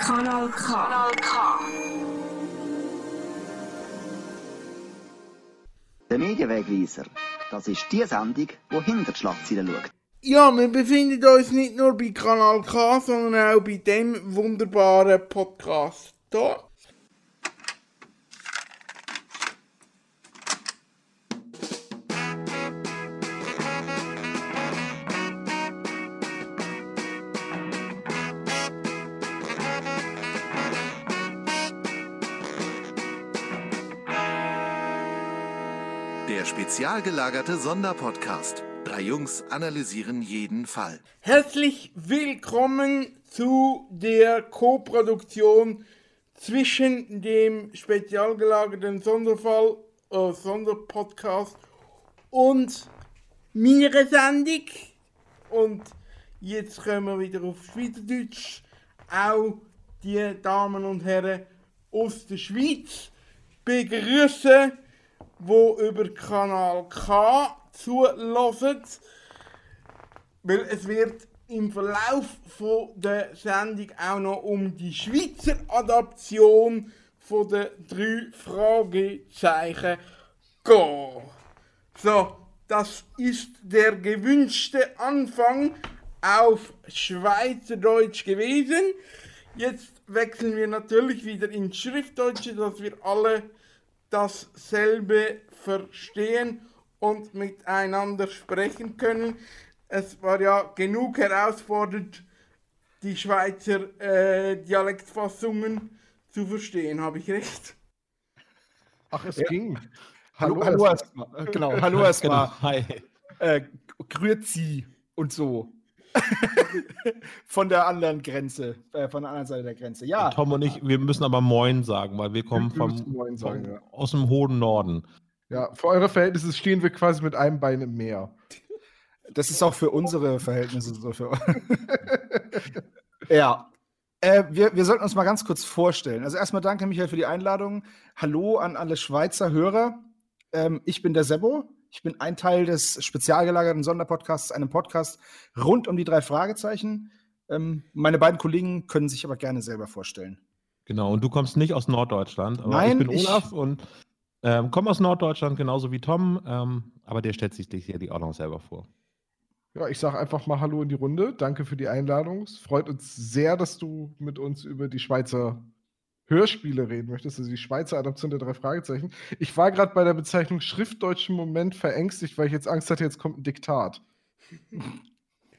Kanal K. Kanal K. Der Medienwegweiser, das ist die Sendung, die hinter die Schlagzeilen schaut. Ja, wir befinden uns nicht nur bei Kanal K, sondern auch bei dem wunderbaren Podcast hier. Spezial gelagerte Sonderpodcast. Drei Jungs analysieren jeden Fall. Herzlich willkommen zu der Co-Produktion zwischen dem spezial gelagerten Sonderfall, äh, Sonderpodcast und meiner Sendung. Und jetzt kommen wir wieder auf Schweizerdeutsch. Auch die Damen und Herren aus der Schweiz begrüßen, wo über Kanal K zulassen. Weil es wird im Verlauf von der Sendung auch noch um die Schweizer Adaption von den drei Fragezeichen gehen. So, das ist der gewünschte Anfang auf Schweizerdeutsch gewesen. Jetzt wechseln wir natürlich wieder ins Schriftdeutsche, dass wir alle dasselbe verstehen und miteinander sprechen können. Es war ja genug herausfordernd, die Schweizer äh, Dialektfassungen zu verstehen, habe ich recht? Ach, es Ja. ging. Hallo, Hallo hallo erstmal. Genau, hallo erstmal. Genau, hi. Äh, Grüezi und so. von der anderen Grenze, äh, von der anderen Seite der Grenze. Ja, Tom und ich, wir müssen aber Moin sagen, weil wir kommen Wir vom, müssen Moin sagen, vom ja. aus dem hohen Norden. Ja, für eure Verhältnisse stehen wir quasi mit einem Bein im Meer. das ist auch für unsere Verhältnisse so. Für ja. Äh, wir, wir sollten uns mal ganz kurz vorstellen. Also erstmal danke, Michael, für die Einladung. Hallo an alle Schweizer Hörer. Ähm, ich bin der Sebo. Ich bin ein Teil des spezial gelagerten Sonderpodcasts, einem Podcast rund um die drei Fragezeichen. Ähm, meine beiden Kollegen können sich aber gerne selber vorstellen. Genau, und du kommst nicht aus Norddeutschland. Aber Nein, ich bin ich- Olaf und ähm, komme aus Norddeutschland, genauso wie Tom. Ähm, aber der stellt sich hier die auch noch selber vor. Ja, ich sage einfach mal Hallo in die Runde. Danke für die Einladung. Es freut uns sehr, dass du mit uns über die Schweizer Hörspiele reden möchtest, also die Schweizer Adaption der drei Fragezeichen. Ich war gerade bei der Bezeichnung schriftdeutschen Moment verängstigt, weil ich jetzt Angst hatte, jetzt kommt ein Diktat.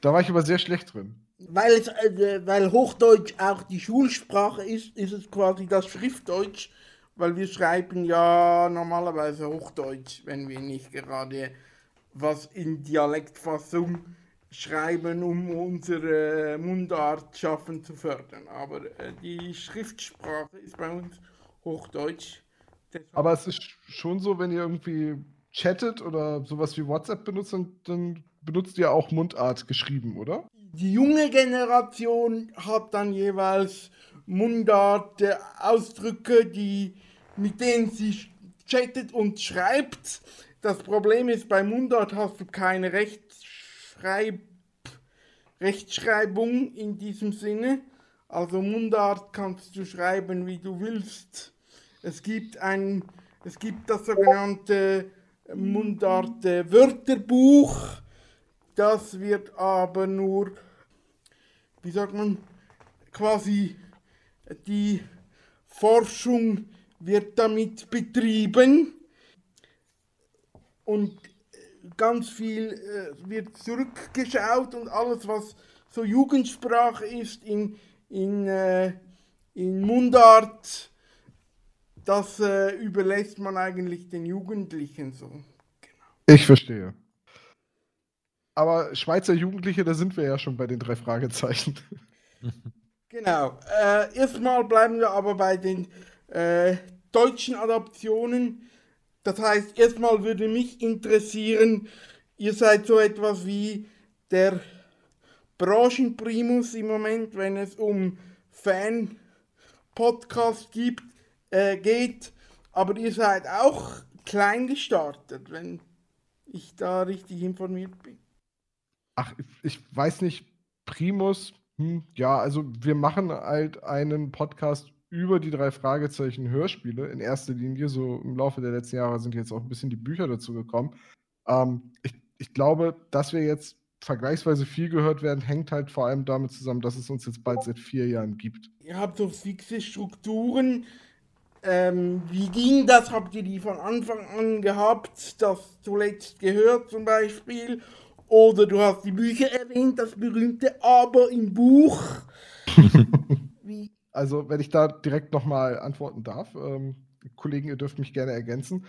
da war ich aber sehr schlecht drin. Weil, es, äh, weil Hochdeutsch auch die Schulsprache ist, ist es quasi das Schriftdeutsch, weil wir schreiben ja normalerweise Hochdeutsch, wenn wir nicht gerade was in Dialektfassung schreiben, um unsere Mundart schaffen zu fördern. Aber äh, die Schriftsprache ist bei uns Hochdeutsch. Aber es ist schon so, wenn ihr irgendwie chattet oder sowas wie WhatsApp benutzt, dann, benutzt ihr auch Mundart geschrieben, oder? Die junge Generation hat dann jeweils Mundart Ausdrücke, die, mit denen sie chattet und schreibt. Das Problem ist, bei Mundart hast du keine Rechtschreib Rechtschreibung in diesem Sinne. Also Mundart kannst du schreiben, wie du willst. Es gibt ein, es gibt das sogenannte Mundart Wörterbuch. Das wird aber nur, wie sagt man, quasi die Forschung wird damit betrieben und ganz viel äh, wird zurückgeschaut und alles, was so Jugendsprache ist in, in, äh, in Mundart, das äh, überlässt man eigentlich den Jugendlichen so. Ich verstehe. Aber Schweizer Jugendliche, da sind wir ja schon bei den drei Fragezeichen. Genau. Äh, erstmal bleiben wir aber bei den äh, deutschen Adaptionen. Das heißt, erstmal würde mich interessieren, ihr seid so etwas wie der Branchenprimus im Moment, wenn es um Fan-Podcast äh, geht. Aber ihr seid auch klein gestartet, wenn ich da richtig informiert bin. Ach, ich weiß nicht, Primus, hm, ja, also wir machen halt einen Podcast über die drei Fragezeichen Hörspiele in erster Linie. So im Laufe der letzten Jahre sind jetzt auch ein bisschen die Bücher dazu gekommen. Ähm, ich, ich glaube, dass wir jetzt vergleichsweise viel gehört werden, hängt halt vor allem damit zusammen, dass es uns jetzt bald seit vier Jahren gibt. Ihr habt so fixe Strukturen. Ähm, wie ging das? Habt ihr die von Anfang an gehabt? Das zuletzt gehört zum Beispiel? Oder du hast die Bücher erwähnt, das berühmte Aber im Buch. Also, wenn ich da direkt nochmal antworten darf, ähm, Kollegen, ihr dürft mich gerne ergänzen.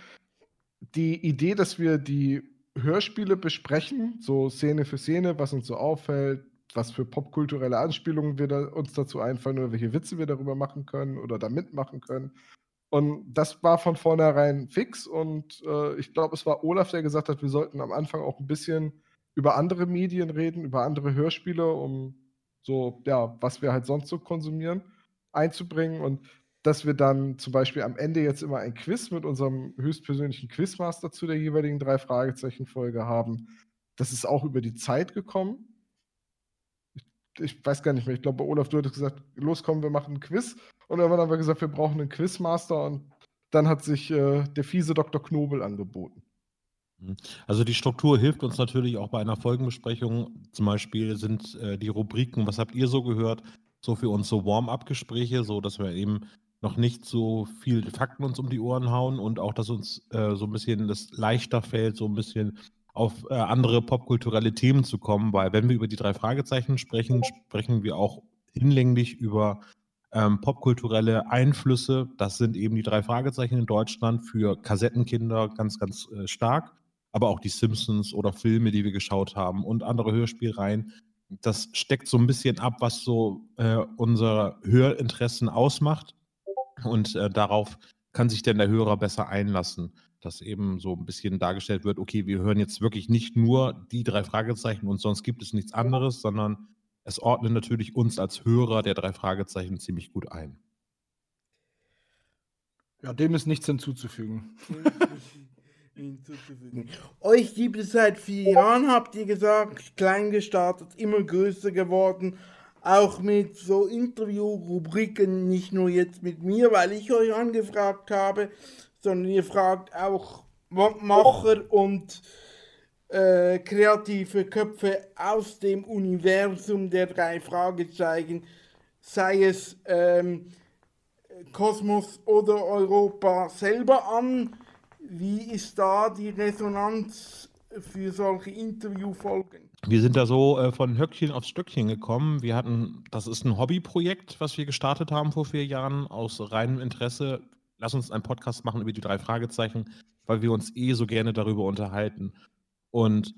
Die Idee, dass wir die Hörspiele besprechen, so Szene für Szene, was uns so auffällt, was für popkulturelle Anspielungen wir da, uns dazu einfallen oder welche Witze wir darüber machen können oder da mitmachen können. Und das war von vornherein fix und äh, ich glaube, es war Olaf, der gesagt hat, wir sollten am Anfang auch ein bisschen über andere Medien reden, über andere Hörspiele, um so, ja, was wir halt sonst so konsumieren, einzubringen. Und dass wir dann zum Beispiel am Ende jetzt immer ein Quiz mit unserem höchstpersönlichen Quizmaster zu der jeweiligen drei Fragezeichen-Folge haben. Das ist auch über die Zeit gekommen. Ich, ich weiß gar nicht mehr. Ich glaube, bei Olaf, du hattest gesagt, los, komm, wir machen ein Quiz. Und irgendwann haben wir gesagt, wir brauchen einen Quizmaster. Und dann hat sich äh, der fiese Dr. Knobel angeboten. Mhm. Also die Struktur hilft uns natürlich auch bei einer Folgenbesprechung. Zum Beispiel sind äh, die Rubriken, was habt ihr so gehört, so für uns so Warm-up-Gespräche, so dass wir eben noch nicht so viel Fakten uns um die Ohren hauen und auch, dass uns äh, so ein bisschen das leichter fällt, so ein bisschen auf äh, andere popkulturelle Themen zu kommen, weil wenn wir über die drei Fragezeichen sprechen, sprechen wir auch hinlänglich über ähm, popkulturelle Einflüsse. Das sind eben die drei Fragezeichen in Deutschland für Kassettenkinder ganz, ganz äh, stark, aber auch die Simpsons oder Filme, die wir geschaut haben und andere Hörspielreihen. Das steckt so ein bisschen ab, was so äh, unsere Hörinteressen ausmacht. Und äh, darauf kann sich dann der Hörer besser einlassen, dass eben so ein bisschen dargestellt wird, okay, wir hören jetzt wirklich nicht nur die drei Fragezeichen und sonst gibt es nichts anderes, sondern es ordnet natürlich uns als Hörer der drei Fragezeichen ziemlich gut ein. Ja, dem ist nichts hinzuzufügen. hinzuzufügen. Euch gibt es seit vier Jahren, habt ihr gesagt, klein gestartet, immer größer geworden auch mit so Interviewrubriken, nicht nur jetzt mit mir, weil ich euch angefragt habe, sondern ihr fragt auch Macher und äh, kreative Köpfe aus dem Universum der drei Fragezeichen, sei es ähm, Kosmos oder Europa selber an. Wie ist da die Resonanz für solche Interviewfolgen? Wir sind da so äh, von Höckchen aufs Stöckchen gekommen. Wir hatten, das ist ein Hobbyprojekt, was wir gestartet haben vor vier Jahren aus reinem Interesse. Lass uns einen Podcast machen über die drei Fragezeichen, weil wir uns eh so gerne darüber unterhalten. Und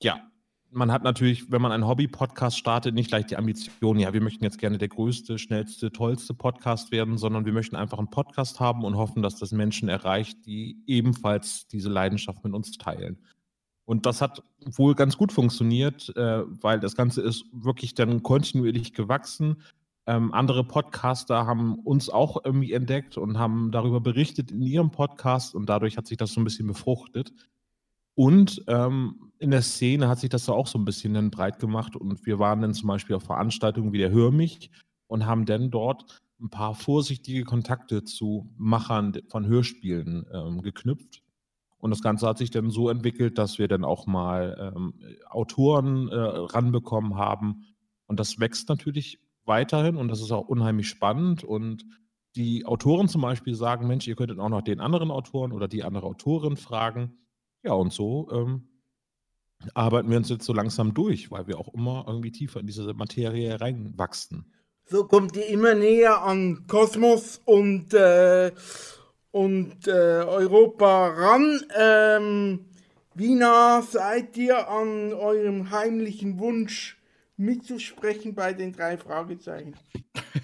ja, man hat natürlich, wenn man einen Hobby-Podcast startet, nicht gleich die Ambition, ja, wir möchten jetzt gerne der größte, schnellste, tollste Podcast werden, sondern wir möchten einfach einen Podcast haben und hoffen, dass das Menschen erreicht, die ebenfalls diese Leidenschaft mit uns teilen. Und das hat wohl ganz gut funktioniert, äh, weil das Ganze ist wirklich dann kontinuierlich gewachsen. Ähm, andere Podcaster haben uns auch irgendwie entdeckt und haben darüber berichtet in ihrem Podcast und dadurch hat sich das so ein bisschen befruchtet. Und ähm, in der Szene hat sich das auch so ein bisschen dann breit gemacht und wir waren dann zum Beispiel auf Veranstaltungen wie der Hör mich und haben dann dort ein paar vorsichtige Kontakte zu Machern von Hörspielen ähm, geknüpft und das Ganze hat sich dann so entwickelt, dass wir dann auch mal ähm, Autoren äh, ranbekommen haben. Und das wächst natürlich weiterhin und das ist auch unheimlich spannend. Und die Autoren zum Beispiel sagen, Mensch, ihr könntet auch noch den anderen Autoren oder die andere Autorin fragen. Ja, und so ähm, arbeiten wir uns jetzt so langsam durch, weil wir auch immer irgendwie tiefer in diese Materie reinwachsen. So kommt ihr immer näher an Kosmos und äh, und äh, Europa ran. Ähm, wie nah seid ihr an eurem heimlichen Wunsch mitzusprechen bei den drei Fragezeichen?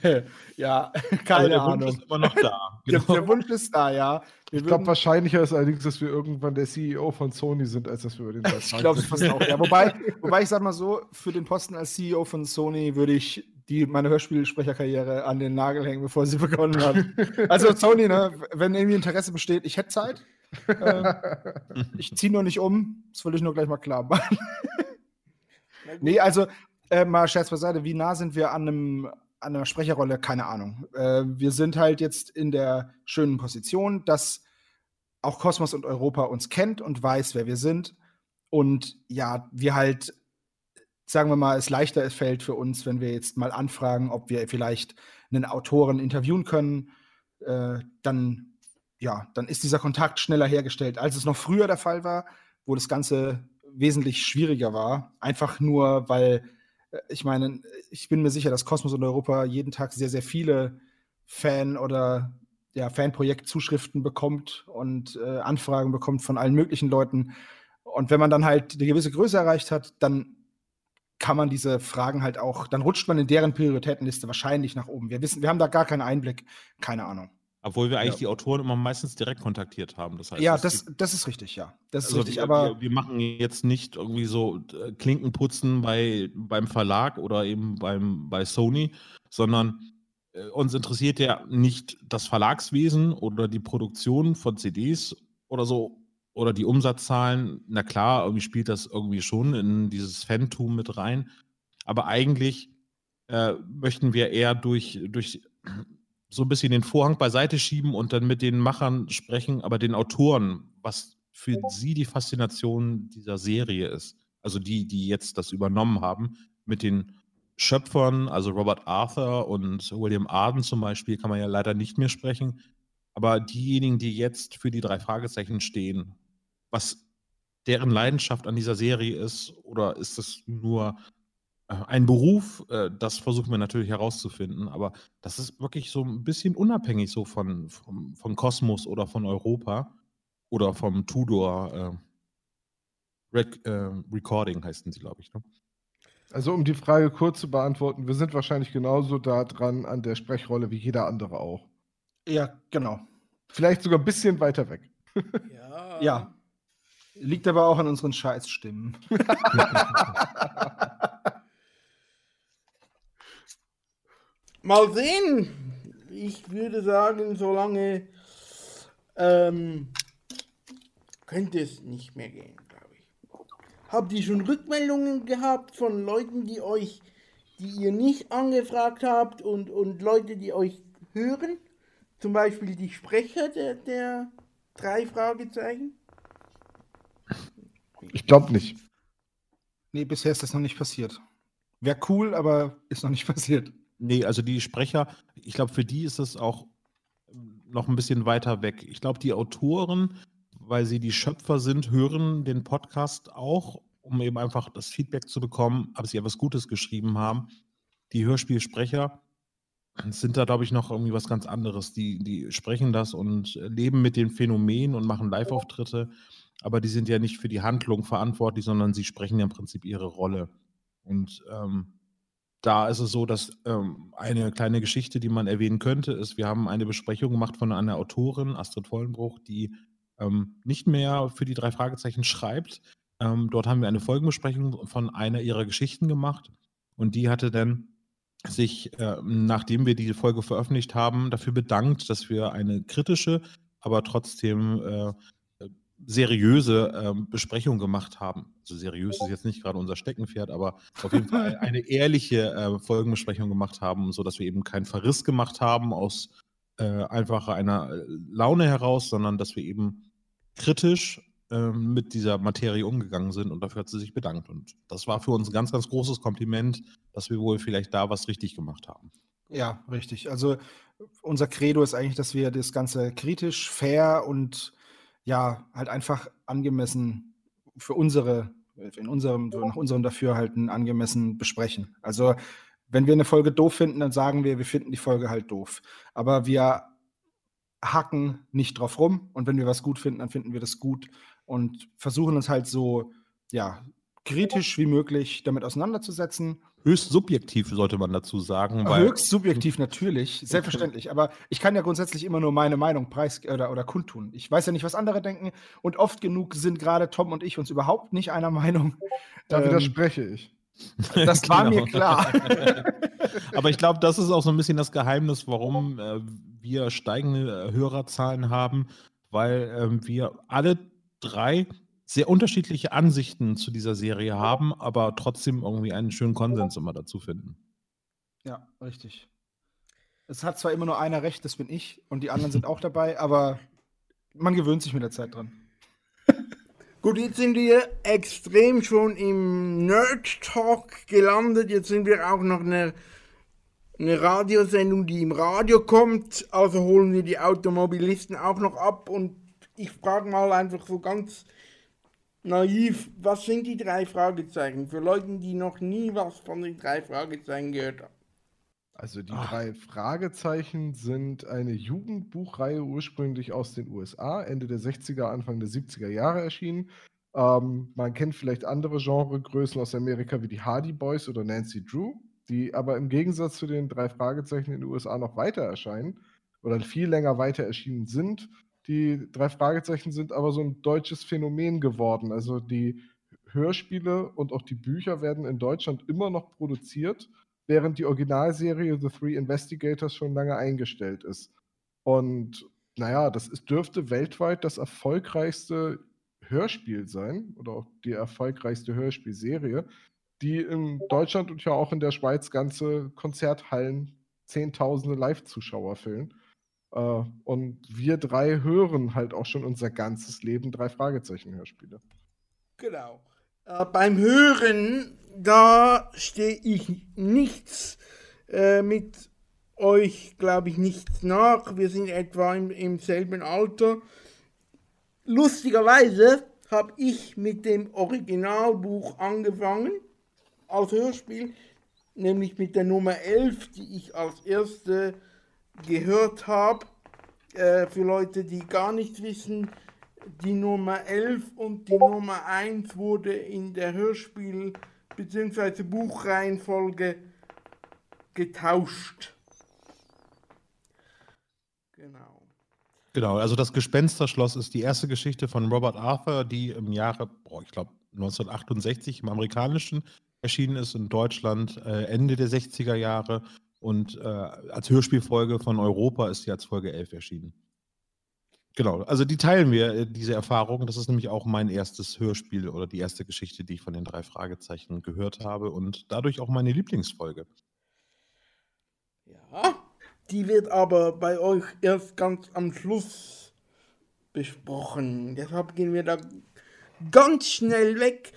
ja, keine also Ahnung. Wunsch ist immer noch da. Genau. Der, der, Wunsch ist da, ja. Wir ich glaube, wahrscheinlicher ist allerdings, dass wir irgendwann der CEO von Sony sind, als dass wir über den drei Ich glaube es fast auch, ja. Wobei, wobei ich sag mal so, für den Posten als CEO von Sony würde ich die meine Hörspielsprecherkarriere an den Nagel hängen, bevor sie begonnen hat. Also Sony, ne, wenn irgendwie Interesse besteht, ich hätte Zeit. Äh, ich ziehe nur nicht um. Das will ich nur gleich mal klar machen. Nee, also äh, mal Scherz beiseite, wie nah sind wir an, einem, an einer Sprecherrolle? Keine Ahnung. Äh, wir sind halt jetzt in der schönen Position, dass auch Kosmos und Europa uns kennt und weiß, wer wir sind. Und ja, wir halt, sagen wir mal, es leichter fällt für uns, wenn wir jetzt mal anfragen, ob wir vielleicht einen Autoren interviewen können. Äh, dann, ja, dann ist dieser Kontakt schneller hergestellt, als es noch früher der Fall war, wo das Ganze wesentlich schwieriger war. Einfach nur, weil ich meine, ich bin mir sicher, dass Kosmos und Europa jeden Tag sehr, sehr viele Fan- oder ja, Fanprojektzuschriften bekommt und äh, Anfragen bekommt von allen möglichen Leuten. Und wenn man dann halt eine gewisse Größe erreicht hat, dann kann man diese Fragen halt auch, dann rutscht man in deren Prioritätenliste wahrscheinlich nach oben. Wir wissen, wir haben da gar keinen Einblick, keine Ahnung. Obwohl wir eigentlich Ja. die Autoren immer meistens direkt kontaktiert haben. Das heißt, ja, das, gibt- das ist richtig, ja. Das ist also richtig, wir, aber wir, wir machen jetzt nicht irgendwie so äh, Klinkenputzen bei, beim Verlag oder eben beim, bei Sony, sondern äh, uns interessiert ja nicht das Verlagswesen oder die Produktion von CDs oder so oder die Umsatzzahlen. Na klar, irgendwie spielt das irgendwie schon in dieses Fantum mit rein. Aber eigentlich äh, möchten wir eher durch, durch so ein bisschen den Vorhang beiseite schieben und dann mit den Machern sprechen, aber den Autoren, was für sie die Faszination dieser Serie ist. Also die, die jetzt das übernommen haben, mit den Schöpfern, also Robert Arthur und William Arden zum Beispiel, kann man ja leider nicht mehr sprechen. Aber diejenigen, die jetzt für die drei Fragezeichen stehen, was deren Leidenschaft an dieser Serie ist, oder ist es nur ein Beruf, äh, das versuchen wir natürlich herauszufinden, aber das ist wirklich so ein bisschen unabhängig so von, vom, von Kosmos oder von Europa oder vom Tudor äh, Rec äh, Recording heißen sie, glaube ich. Ne? Also um die Frage kurz zu beantworten, wir sind wahrscheinlich genauso da dran an der Sprechrolle wie jeder andere auch. ja, genau. Vielleicht sogar ein bisschen weiter weg. Ja. Ja. Liegt aber auch an unseren Scheißstimmen. Mal sehen. Ich würde sagen, solange ähm, könnte es nicht mehr gehen, glaube ich. Habt ihr schon Rückmeldungen gehabt von Leuten, die euch, die ihr nicht angefragt habt und, und Leute, die euch hören? Zum Beispiel die Sprecher der, der drei Fragezeichen? Ich glaube nicht. Nee, bisher ist das noch nicht passiert. Wäre cool, aber ist noch nicht passiert. Nee, also die Sprecher, ich glaube, für die ist es auch noch ein bisschen weiter weg. Ich glaube, die Autoren, weil sie die Schöpfer sind, hören den Podcast auch, um eben einfach das Feedback zu bekommen, ob sie etwas Gutes geschrieben haben. Die Hörspielsprecher sind da, glaube ich, noch irgendwie was ganz anderes. Die, die sprechen das und leben mit den Phänomenen und machen Live-Auftritte, aber die sind ja nicht für die Handlung verantwortlich, sondern sie sprechen ja im Prinzip ihre Rolle. Und ähm, da ist es so, dass ähm, eine kleine Geschichte, die man erwähnen könnte, ist, wir haben eine Besprechung gemacht von einer Autorin, Astrid Vollenbruch, die ähm, nicht mehr für die drei Fragezeichen schreibt. Ähm, dort haben wir eine Folgenbesprechung von einer ihrer Geschichten gemacht und die hatte dann sich, äh, nachdem wir diese Folge veröffentlicht haben, dafür bedankt, dass wir eine kritische, aber trotzdem äh, seriöse ähm, Besprechung gemacht haben. Also seriös ist jetzt nicht gerade unser Steckenpferd, aber auf jeden Fall eine ehrliche äh, Folgenbesprechung gemacht haben, sodass wir eben keinen Verriss gemacht haben aus äh, einfach einer äh, Laune heraus, sondern dass wir eben kritisch ähm, mit dieser Materie umgegangen sind und dafür hat sie sich bedankt. Und das war für uns ein ganz, ganz großes Kompliment, dass wir wohl vielleicht da was richtig gemacht haben. Ja, richtig. Also unser Credo ist eigentlich, dass wir das Ganze kritisch, fair und ja, halt einfach angemessen für unsere, in unserem, nach unserem Dafürhalten angemessen besprechen. Also wenn wir eine Folge doof finden, dann sagen wir, wir finden die Folge halt doof. Aber wir hacken nicht drauf rum und wenn wir was gut finden, dann finden wir das gut und versuchen uns halt so, ja, kritisch wie möglich damit auseinanderzusetzen Höchst subjektiv sollte man dazu sagen, weil Höchst subjektiv natürlich, selbstverständlich. Aber ich kann ja grundsätzlich immer nur meine Meinung preis oder, oder kundtun. Ich weiß ja nicht, was andere denken. Und oft genug sind gerade Tom und ich uns überhaupt nicht einer Meinung. Da Ähm, widerspreche ich. das war mir Genau. klar. Aber ich glaube, das ist auch so ein bisschen das Geheimnis, warum äh, wir steigende äh, Hörerzahlen haben, weil ähm, wir alle drei sehr unterschiedliche Ansichten zu dieser Serie haben, aber trotzdem irgendwie einen schönen Konsens immer dazu finden. Ja, richtig. Es hat zwar immer nur einer recht, das bin ich, und die anderen sind auch dabei, aber man gewöhnt sich mit der Zeit dran. Gut, jetzt sind wir extrem schon im Nerd-Talk gelandet. Jetzt sind wir auch noch eine, eine Radiosendung, die im Radio kommt. Also holen wir die Automobilisten auch noch ab. Und ich frage mal einfach so ganz naiv, was sind die drei Fragezeichen? Für Leute, die noch nie was von den drei Fragezeichen gehört haben. Also die drei Fragezeichen sind eine Jugendbuchreihe ursprünglich aus den USA, Ende der 60er, Anfang der 70er Jahre erschienen. Ähm, man kennt vielleicht andere Genregrößen aus Amerika wie die Hardy Boys oder Nancy Drew, die aber im Gegensatz zu den drei Fragezeichen in den USA noch weiter erscheinen oder viel länger weiter erschienen sind. Die drei Fragezeichen sind aber so ein deutsches Phänomen geworden. Also die Hörspiele und auch die Bücher werden in Deutschland immer noch produziert während die Originalserie The Three Investigators schon lange eingestellt ist. Und naja, das ist, dürfte weltweit das erfolgreichste Hörspiel sein oder auch die erfolgreichste Hörspielserie, die in Deutschland und ja auch in der Schweiz ganze Konzerthallen Zehntausende Live-Zuschauer füllen. Äh, und wir drei hören halt auch schon unser ganzes Leben drei Fragezeichen-Hörspiele. Genau. Äh, beim Hören, da stehe ich nichts äh, mit euch, glaube ich, nichts nach. Wir sind etwa im, im selben Alter. Lustigerweise habe ich mit dem Originalbuch angefangen als Hörspiel, nämlich mit der Nummer 11, die ich als erste gehört habe. Äh, für Leute, die gar nichts wissen, die Nummer 11 und die Nummer 1 wurde in der Hörspiel- bzw. Buchreihenfolge getauscht. Genau. Genau, also das Gespensterschloss ist die erste Geschichte von Robert Arthur, die im Jahre, boah, ich glaube 1968 im amerikanischen erschienen ist, in Deutschland äh, Ende der 60er Jahre und äh, als Hörspielfolge von Europa ist sie als Folge 11 erschienen. Genau, also die teilen wir, äh, diese Erfahrung. Das ist nämlich auch mein erstes Hörspiel oder die erste Geschichte, die ich von den drei Fragezeichen gehört habe und dadurch auch meine Lieblingsfolge. Ja, die wird aber bei euch erst ganz am Schluss besprochen. Deshalb gehen wir da ganz schnell weg.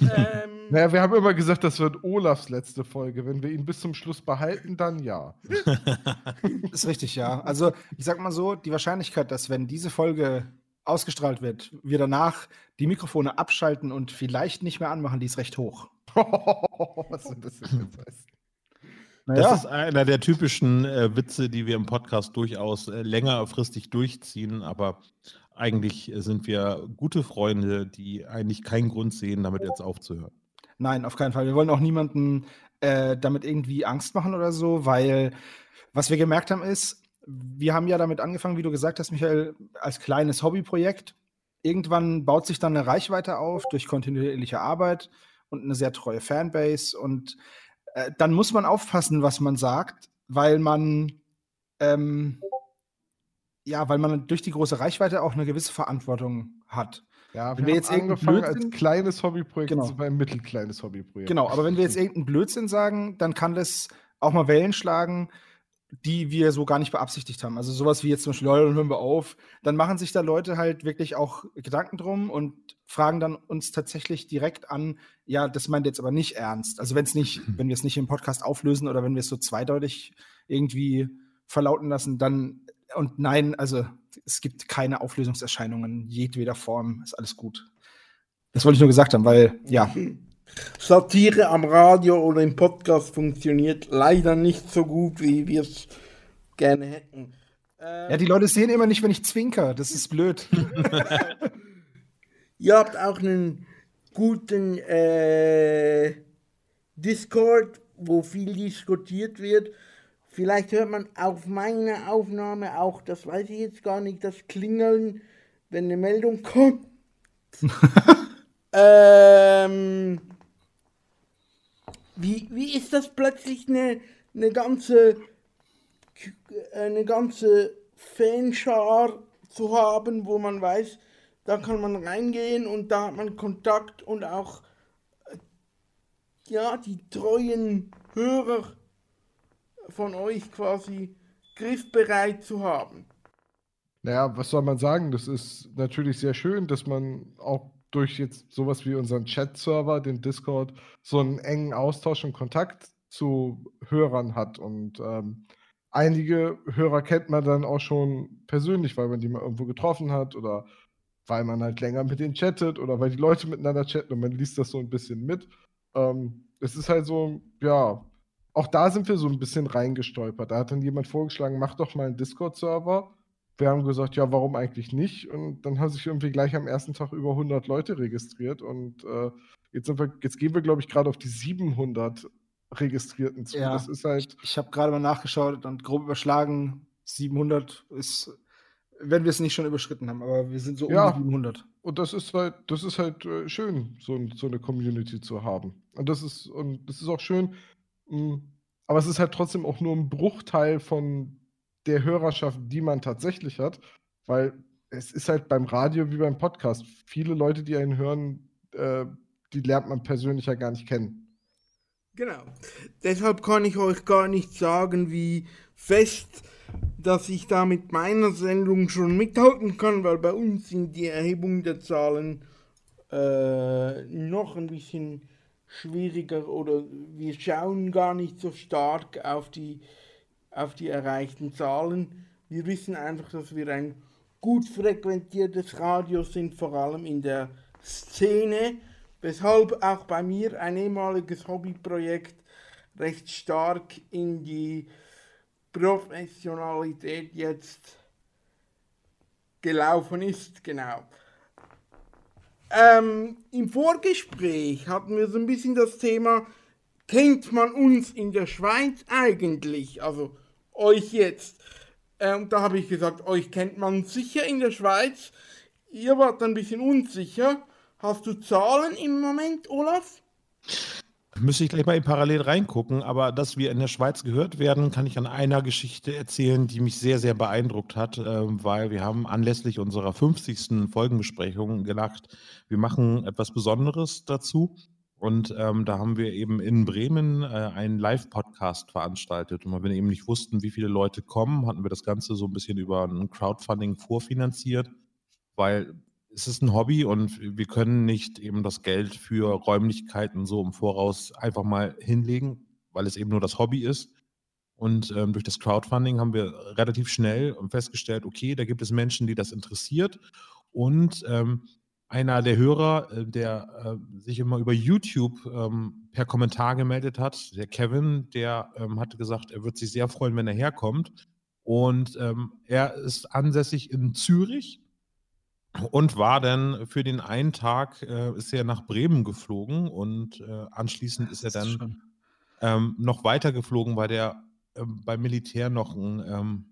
Ähm, Naja, wir haben immer gesagt, das wird Olafs letzte Folge. Wenn wir ihn bis zum Schluss behalten, dann ja. Ist richtig, ja. Also, ich sag mal so, die Wahrscheinlichkeit, dass wenn diese Folge ausgestrahlt wird, wir danach die Mikrofone abschalten und vielleicht nicht mehr anmachen, die ist recht hoch. Was sind das denn für Zeichen? Das ist einer der typischen äh, Witze, die wir im Podcast durchaus äh, längerfristig durchziehen, aber eigentlich äh, sind wir gute Freunde, die eigentlich keinen Grund sehen, damit jetzt aufzuhören. Nein, auf keinen Fall. Wir wollen auch niemanden äh, damit irgendwie Angst machen oder so, weil was wir gemerkt haben ist, wir haben ja damit angefangen, wie du gesagt hast, Michael, als kleines Hobbyprojekt. Irgendwann baut sich dann eine Reichweite auf durch kontinuierliche Arbeit und eine sehr treue Fanbase. Und äh, dann muss man aufpassen, was man sagt, weil man ähm, ja, weil man durch die große Reichweite auch eine gewisse Verantwortung hat. Ja, Wenn wir, wir jetzt angefangen als Blödsinn- kleines Hobbyprojekt, Genau. genau. sind wir ein mittelkleines Hobbyprojekt. Genau, aber wenn wir jetzt irgendeinen Blödsinn sagen, dann kann das auch mal Wellen schlagen, die wir so gar nicht beabsichtigt haben. Also sowas wie jetzt zum Beispiel, Leute, hören wir auf. Dann machen sich da Leute halt wirklich auch Gedanken drum und fragen dann uns tatsächlich direkt an, ja, das meint ihr jetzt aber nicht ernst. Also wenn es nicht, wenn wir es nicht im Podcast auflösen oder wenn wir es so zweideutig irgendwie verlauten lassen, dann und nein, also es gibt keine Auflösungserscheinungen jedweder Form, ist alles gut. Das wollte ich nur gesagt haben, weil, ja, Satire am Radio oder im Podcast funktioniert leider nicht so gut, wie wir es gerne hätten. Ja, die Leute sehen immer nicht, wenn ich zwinker. Das ist blöd. Ihr habt auch einen guten äh, Discord, wo viel diskutiert wird. Vielleicht hört man auf meiner Aufnahme auch, das weiß ich jetzt gar nicht, das Klingeln, wenn eine Meldung kommt. ähm, wie, wie ist das plötzlich eine, eine ganze eine ganze Fanschar zu haben, wo man weiß, Da kann man reingehen und da hat man Kontakt und auch ja, die treuen Hörer von euch quasi griffbereit zu haben. Naja, was soll man sagen? Das ist natürlich sehr schön, dass man auch durch jetzt sowas wie unseren Chat-Server, den Discord, so einen engen Austausch und Kontakt zu Hörern hat. Und ähm, einige Hörer kennt man dann auch schon persönlich, weil man die mal irgendwo getroffen hat oder weil man halt länger mit denen chattet oder weil die Leute miteinander chatten und man liest das so ein bisschen mit. Ähm, es ist halt so, ja, auch da sind wir so ein bisschen reingestolpert. Da hat dann jemand vorgeschlagen, mach doch mal einen Discord-Server. Wir haben gesagt, ja, warum eigentlich nicht? Und dann haben sich irgendwie gleich am ersten Tag über 100 Leute registriert und äh, jetzt, sind wir, jetzt gehen wir, glaube ich, gerade auf die 700 Registrierten zu. Ja, Das ist halt, Ich habe gerade mal nachgeschaut und grob überschlagen. 700 ist, wenn wir es nicht schon überschritten haben, aber wir sind so um Ja. die 700. Und das ist halt, das ist halt äh, schön, so, so eine Community zu haben. Und das ist, und das ist auch schön, mh, aber es ist halt trotzdem auch nur ein Bruchteil von der Hörerschaft, die man tatsächlich hat, weil es ist halt beim Radio wie beim Podcast. Viele Leute, die einen hören, äh, die lernt man persönlich ja gar nicht kennen. Genau. Deshalb kann ich euch gar nicht sagen, wie fest, dass ich da mit meiner Sendung schon mithalten kann, weil bei uns sind die Erhebungen der Zahlen äh, noch ein bisschen schwieriger oder wir schauen gar nicht so stark auf die, auf die erreichten Zahlen. Wir wissen einfach, dass wir ein gut frequentiertes Radio sind, vor allem in der Szene, weshalb auch bei mir ein ehemaliges Hobbyprojekt recht stark in die Professionalität jetzt gelaufen ist, genau. Ähm, Im Vorgespräch hatten wir so ein bisschen das Thema, kennt man uns in der Schweiz eigentlich? Also euch jetzt. Ähm, da habe ich gesagt, euch kennt man sicher in der Schweiz. Ihr wart ein bisschen unsicher. Hast du Zahlen im Moment, Olaf? Müsste ich gleich mal in parallel reingucken, aber dass wir in der Schweiz gehört werden, kann ich an einer Geschichte erzählen, die mich sehr, sehr beeindruckt hat, ähm, weil wir haben anlässlich unserer 50. Folgenbesprechung gedacht, wir machen etwas Besonderes dazu. Und ähm, da haben wir eben in Bremen äh, einen Live-Podcast veranstaltet. Und weil wir eben nicht wussten, wie viele Leute kommen, hatten wir das Ganze so ein bisschen über ein Crowdfunding vorfinanziert, weil es ist ein Hobby und wir können nicht eben das Geld für Räumlichkeiten so im Voraus einfach mal hinlegen, weil es eben nur das Hobby ist. Und ähm, durch das Crowdfunding haben wir relativ schnell festgestellt, okay, da gibt es Menschen, die das interessiert. Und ähm, einer der Hörer, äh, der äh, sich immer über YouTube ähm, per Kommentar gemeldet hat, der Kevin, der ähm, hatte gesagt, er wird sich sehr freuen, wenn er herkommt. Und ähm, er ist ansässig in Zürich und war dann für den einen Tag äh, ist er nach Bremen geflogen und äh, anschließend ist er ist dann schon- ähm, noch weiter geflogen, weil der ähm, beim Militär noch einen ähm,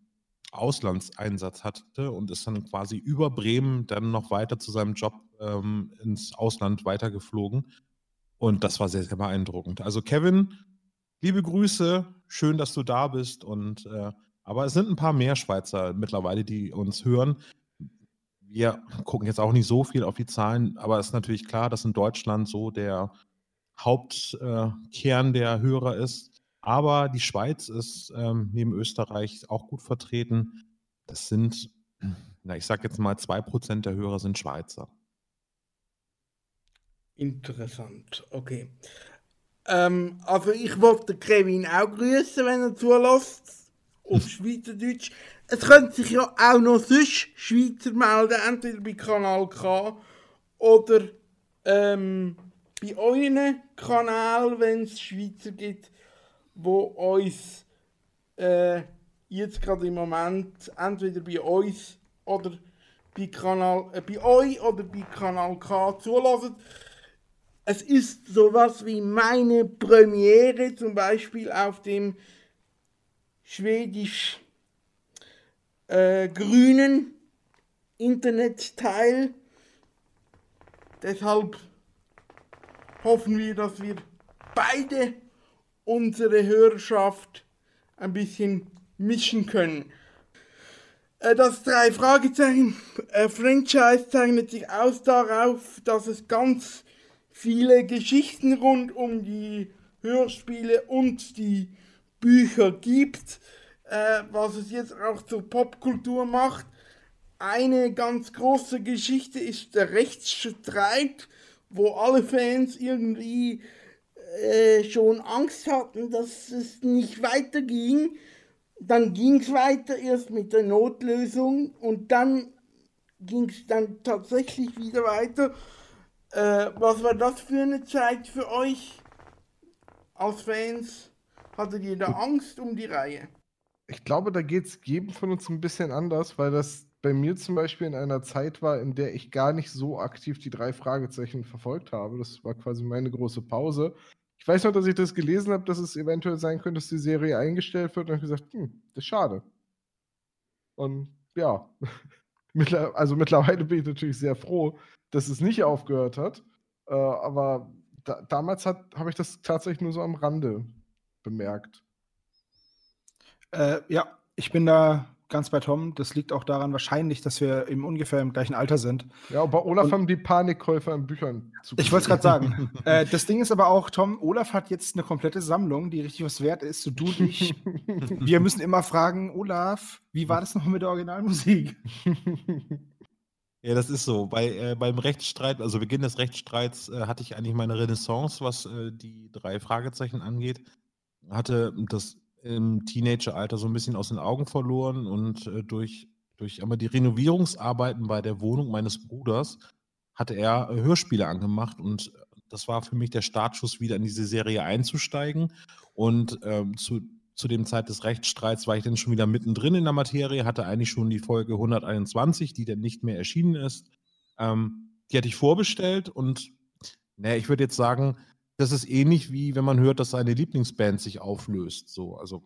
Auslandseinsatz hatte und ist dann quasi über Bremen dann noch weiter zu seinem Job ähm, ins Ausland weitergeflogen. Und das war sehr, sehr beeindruckend. Also Kevin, liebe Grüße, schön, dass du da bist. Und äh, aber es sind ein paar mehr Schweizer mittlerweile, die uns hören. Wir gucken jetzt auch nicht so viel auf die Zahlen, aber es ist natürlich klar, dass in Deutschland so der Hauptkern der Hörer ist. Aber die Schweiz ist ähm, neben Österreich auch gut vertreten. Das sind, na, ich sag jetzt mal, 2% der Hörer sind Schweizer. Interessant, okay. Ähm, also ich wollte Kevin auch grüßen, wenn er zulässt. Auf Schweizerdeutsch. Es können sich ja auch noch sonst Schweizer melden, entweder bei Kanal K oder ähm, bei euren Kanal, wenn es Schweizer gibt, wo uns äh, jetzt gerade im Moment entweder bei uns oder bei Kanal, äh, bei euch oder bei Kanal K zulassen. Es ist sowas wie meine Premiere, zum Beispiel auf dem schwedisch äh, Internetteil. Deshalb hoffen wir, dass wir beide unsere Hörerschaft ein bisschen mischen können. Äh, Das drei Fragezeichen äh, Franchise zeichnet sich aus darauf, dass es ganz viele Geschichten rund um die Hörspiele und die Bücher gibt, äh, was es jetzt auch zur Popkultur macht. Eine ganz große Geschichte ist der Rechtsstreit, wo alle Fans irgendwie äh, schon Angst hatten, dass es nicht weiterging. Dann ging es weiter erst mit der Notlösung und dann ging es dann tatsächlich wieder weiter. Äh, was war das für eine Zeit für euch als Fans? Hattet ihr da Angst um die Reihe? Ich glaube, da geht es jedem von uns ein bisschen anders, weil das bei mir zum Beispiel in einer Zeit war, in der ich gar nicht so aktiv die drei Fragezeichen verfolgt habe. Das war quasi meine große Pause. Ich weiß noch, dass ich das gelesen habe, dass es eventuell sein könnte, dass die Serie eingestellt wird und habe gesagt, hm, das ist schade. Und ja, also mittlerweile bin ich natürlich sehr froh, dass es nicht aufgehört hat. Äh, aber da, damals habe ich das tatsächlich nur so am Rande bemerkt. Äh, ja, ich bin da ganz bei Tom. Das liegt auch daran wahrscheinlich, dass wir im ungefähr im gleichen Alter sind. Ja, und bei Olaf Und- haben die Panikkäufer in Büchern zu. Ich wollte es gerade sagen. äh, das Ding ist aber auch, Tom, Olaf hat jetzt eine komplette Sammlung, die richtig was wert ist. So du und ich. wir müssen immer fragen, Olaf, wie war das noch mit der Originalmusik? Ja, das ist so. Bei, äh, beim Rechtsstreit, also Beginn des Rechtsstreits, äh, hatte ich eigentlich meine Renaissance, was äh, die drei Fragezeichen angeht. Hatte das im Teenageralter so ein bisschen aus den Augen verloren und äh, durch, durch aber die Renovierungsarbeiten bei der Wohnung meines Bruders hatte er äh, Hörspiele angemacht und das war für mich der Startschuss, wieder in diese Serie einzusteigen. Und ähm, zu, zu dem Zeit des Rechtsstreits war ich dann schon wieder mittendrin in der Materie, hatte eigentlich schon die Folge 121, die dann nicht mehr erschienen ist. Ähm, die hatte ich vorbestellt und naja, ich würde jetzt sagen, das ist ähnlich wie wenn man hört, dass seine Lieblingsband sich auflöst. So, also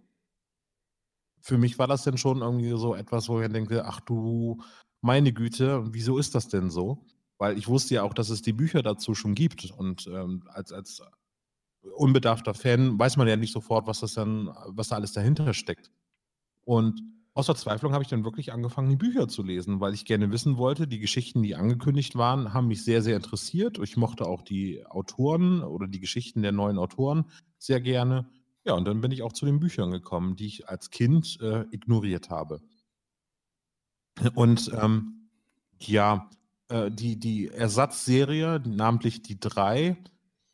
für mich war das dann schon irgendwie so etwas, wo ich denke, ach du meine Güte, wieso ist das denn so? Weil ich wusste ja auch, dass es die Bücher dazu schon gibt. Und ähm, als, als unbedarfter Fan weiß man ja nicht sofort, was das dann, was da alles dahinter steckt. Und aus Verzweiflung habe ich dann wirklich angefangen, die Bücher zu lesen, weil ich gerne wissen wollte, die Geschichten, die angekündigt waren, haben mich sehr, sehr interessiert. Ich mochte auch die Autoren oder die Geschichten der neuen Autoren sehr gerne. Ja, und dann bin ich auch zu den Büchern gekommen, die ich als Kind äh, ignoriert habe. Und ähm, ja, äh, die, die Ersatzserie, namentlich die drei,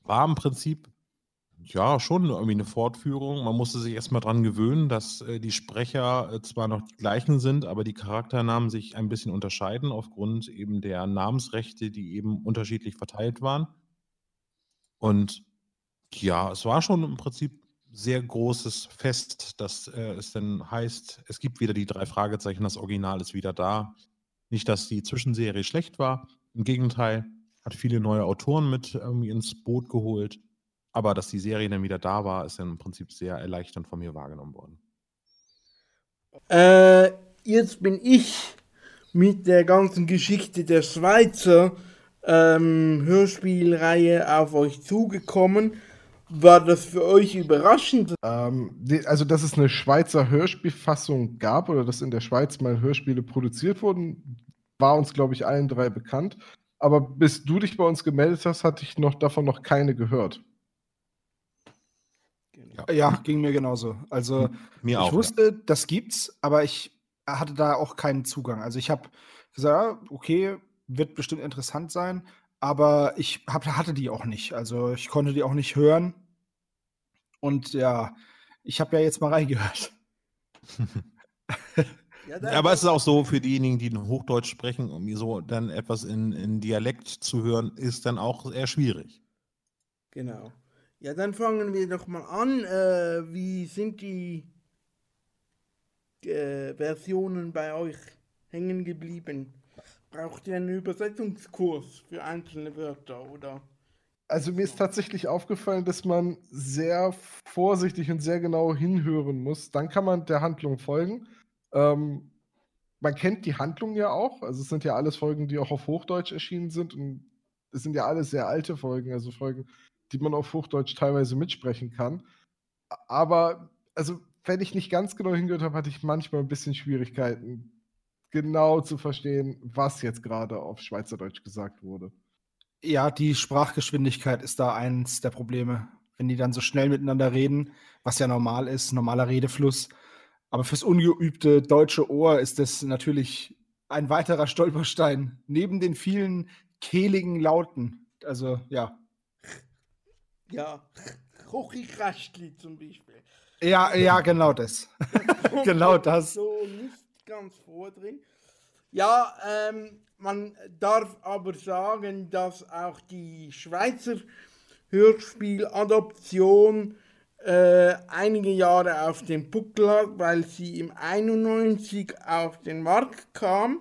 war im Prinzip ja schon irgendwie eine Fortführung. Man musste sich erstmal dran gewöhnen, dass äh, die Sprecher äh, zwar noch die gleichen sind, aber die Charakternamen sich ein bisschen unterscheiden aufgrund eben der Namensrechte, die eben unterschiedlich verteilt waren. Und ja, es war schon im Prinzip sehr großes Fest, dass äh, es dann heißt, es gibt wieder die drei Fragezeichen, das Original ist wieder da. Nicht, dass die Zwischenserie schlecht war, im Gegenteil, hat viele neue Autoren mit irgendwie ins Boot geholt. Aber dass die Serie dann wieder da war, ist dann im Prinzip sehr erleichternd von mir wahrgenommen worden. Äh, jetzt bin ich mit der ganzen Geschichte der Schweizer ähm, Hörspielreihe auf euch zugekommen. War das für euch überraschend? Ähm, also, dass es eine Schweizer Hörspielfassung gab oder dass in der Schweiz mal Hörspiele produziert wurden, war uns, glaube ich, allen drei bekannt. Aber bis du dich bei uns gemeldet hast, hatte ich noch davon noch keine gehört. Ja, ging mir genauso. Also, Mir ich auch. ja. wusste, das gibt's, aber ich hatte da auch keinen Zugang. Also, ich habe gesagt, ja, okay, wird bestimmt interessant sein, aber ich hab, hatte die auch nicht. Also, ich konnte die auch nicht hören. Und ja, ich habe ja jetzt mal reingehört. Ja, aber es ist auch so, für diejenigen, die Hochdeutsch sprechen, irgendwie so dann etwas in, in Dialekt zu hören, ist dann auch eher schwierig. Genau. Ja, dann fangen wir doch mal an. Äh, wie sind die äh, Versionen bei euch hängen geblieben? Braucht ihr einen Übersetzungskurs für einzelne Wörter oder? Also mir ist tatsächlich aufgefallen, dass man sehr vorsichtig und sehr genau hinhören muss. Dann kann man der Handlung folgen. Ähm, man kennt die Handlung ja auch. Also es sind ja alles Folgen, die auch auf Hochdeutsch erschienen sind. Und es sind ja alles sehr alte Folgen, also Folgen, die man auf Hochdeutsch teilweise mitsprechen kann. Aber, also, wenn ich nicht ganz genau hingehört habe, hatte ich manchmal ein bisschen Schwierigkeiten, genau zu verstehen, was jetzt gerade auf Schweizerdeutsch gesagt wurde. Ja, die Sprachgeschwindigkeit ist da eins der Probleme. Wenn die dann so schnell miteinander reden, was ja normal ist, normaler Redefluss. Aber fürs ungeübte deutsche Ohr ist das natürlich ein weiterer Stolperstein. Neben den vielen kehligen Lauten. Also, ja. Ja, Kochikästli zum Beispiel. Ja, ja, genau das. genau das. So nicht ganz vor drin. Ja, ähm, man darf aber sagen, dass auch die Schweizer Hörspieladoption äh, einige Jahre auf dem Buckel hat, weil sie im 91 auf den Markt kam.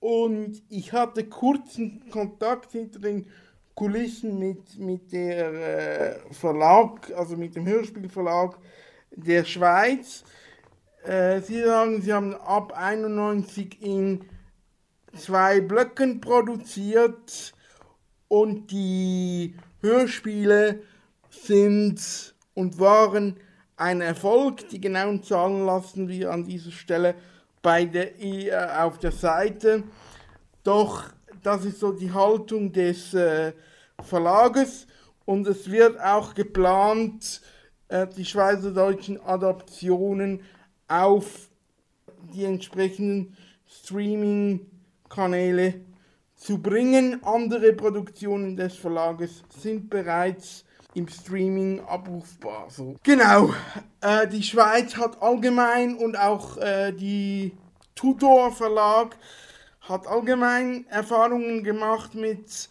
Und ich hatte kurzen Kontakt hinter den Kulissen mit, mit der äh, Verlag, also mit dem Hörspielverlag der Schweiz. Äh, sie sagen, sie haben ab 91 in zwei Blöcken produziert und die Hörspiele sind und waren ein Erfolg. Die genauen Zahlen lassen wir an dieser Stelle bei der, äh, auf der Seite. Doch das ist so die Haltung des äh, Verlages und es wird auch geplant, äh, die schweizerdeutschen Adaptionen auf die entsprechenden Streaming-Kanäle zu bringen. Andere Produktionen des Verlages sind bereits im Streaming abrufbar. So. Genau, äh, die Schweiz hat allgemein und auch äh, die Tudor Verlag hat allgemein Erfahrungen gemacht mit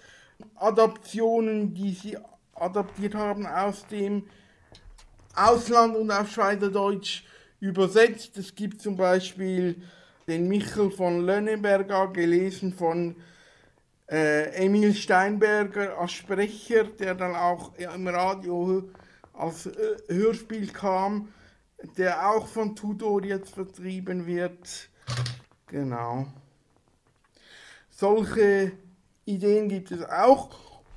Adaptionen, die sie adaptiert haben aus dem Ausland und auf Schweizerdeutsch übersetzt. Es gibt zum Beispiel den Michel von Lönneberger, gelesen von äh, Emil Steinberger als Sprecher, der dann auch im Radio als äh, Hörspiel kam, der auch von Tudor jetzt vertrieben wird. Genau. Solche Ideen gibt es auch.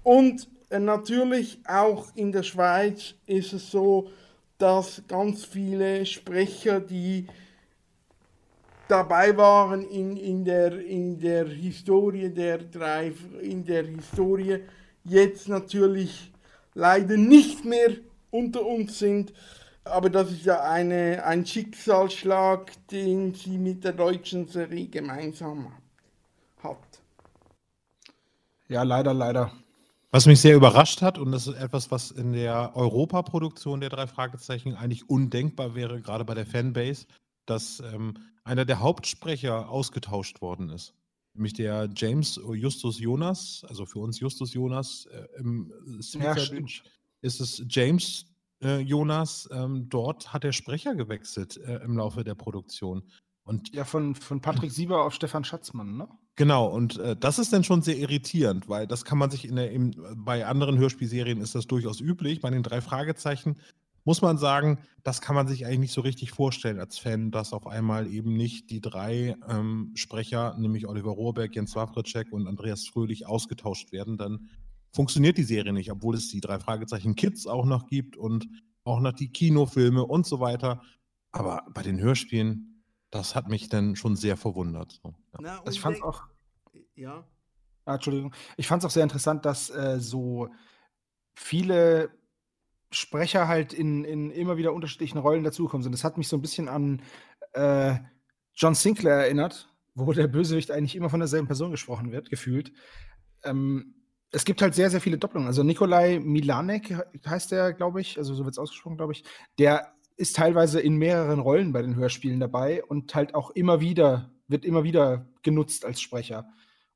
Und äh, natürlich auch in der Schweiz ist es so, dass ganz viele Sprecher, die dabei waren in, in, der, in der Historie der drei, in der Historie, jetzt natürlich leider nicht mehr unter uns sind. Aber das ist ja eine, ein Schicksalsschlag, den sie mit der deutschen Serie gemeinsam hat. Ja, leider, leider. Was mich sehr überrascht hat, und das ist etwas, was in der Europaproduktion der drei Fragezeichen eigentlich undenkbar wäre, gerade bei der Fanbase, dass ähm, einer der Hauptsprecher ausgetauscht worden ist. Nämlich der James Justus Jonas, also für uns Justus Jonas, äh, im Ja, ist es James äh, Jonas. Ähm, dort hat der Sprecher gewechselt äh, im Laufe der Produktion. Und Ja, von, von Patrick Sieber auf Stefan Schatzmann, ne? Genau, und äh, das ist dann schon sehr irritierend, weil das kann man sich in der, im, bei anderen Hörspielserien ist das durchaus üblich. Bei den drei Fragezeichen muss man sagen, das kann man sich eigentlich nicht so richtig vorstellen als Fan, dass auf einmal eben nicht die drei ähm, Sprecher, nämlich Oliver Rohrbeck, Jens Wawritschek und Andreas Fröhlich, ausgetauscht werden. Dann funktioniert die Serie nicht, obwohl es die drei Fragezeichen Kids auch noch gibt und auch noch die Kinofilme und so weiter. Aber bei den Hörspielen, das hat mich dann schon sehr verwundert. So, ja. Na, Also ich fand es auch, Ja. ah, Entschuldigung, ich fand es auch sehr interessant, dass äh, so viele Sprecher halt in, in immer wieder unterschiedlichen Rollen dazugekommen sind. Das hat mich so ein bisschen an äh, John Sinclair erinnert, wo der Bösewicht eigentlich immer von derselben Person gesprochen wird, gefühlt. Ähm, es gibt halt sehr, sehr viele Doppelungen. Also Nikolai Milanek he- heißt der, glaube ich, also so wird es ausgesprochen, glaube ich. Der ist teilweise in mehreren Rollen bei den Hörspielen dabei und halt auch immer wieder, wird immer wieder genutzt als Sprecher.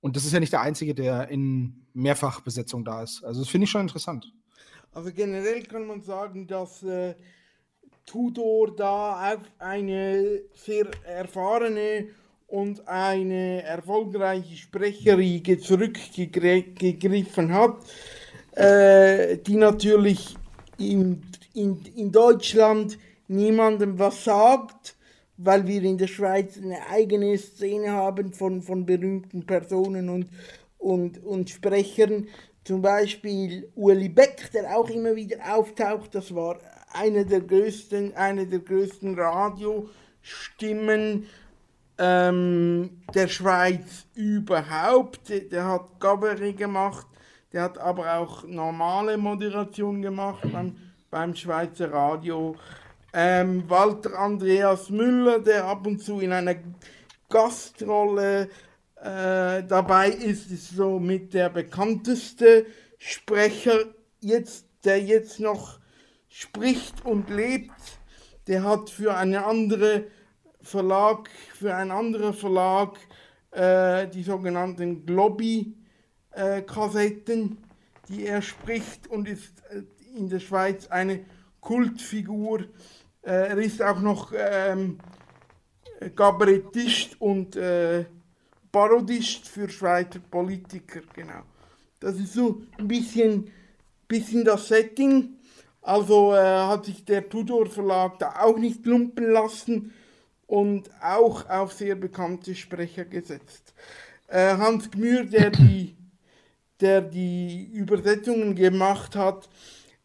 Und das ist ja nicht der Einzige, der in Mehrfachbesetzung da ist. Also das finde ich schon interessant. Also generell kann man sagen, dass äh, Tudor da auf eine sehr erfahrene und eine erfolgreiche Sprecherriege zurückgegriffen hat, äh, die natürlich in, in, in Deutschland niemandem was sagt, weil wir in der Schweiz eine eigene Szene haben von, von berühmten Personen und, und, und Sprechern. Zum Beispiel Uli Beck, der auch immer wieder auftaucht, das war einer der größten, eine der größten Radiostimmen ähm, der Schweiz überhaupt. Der, hat Gabery gemacht, der hat aber auch normale Moderation gemacht beim, beim Schweizer Radio. Ähm, Walter Andreas Müller, der ab und zu in einer Gastrolle äh, dabei ist, ist so mit der bekannteste Sprecher, jetzt, der jetzt noch spricht und lebt. Der hat für eine andere Verlag, für einen anderen Verlag äh, die sogenannten Globby-Kassetten, die er spricht und ist äh, in der Schweiz eine Kultfigur. Äh, er ist auch noch ähm, Kabarettist und äh, Parodist für Schweizer Politiker, genau. Das ist so ein bisschen, bisschen das Setting. Also äh, hat sich der Tudor Verlag da auch nicht lumpen lassen und auch auf sehr bekannte Sprecher gesetzt. Äh, Hans Gmür, der die, der die Übersetzungen gemacht hat,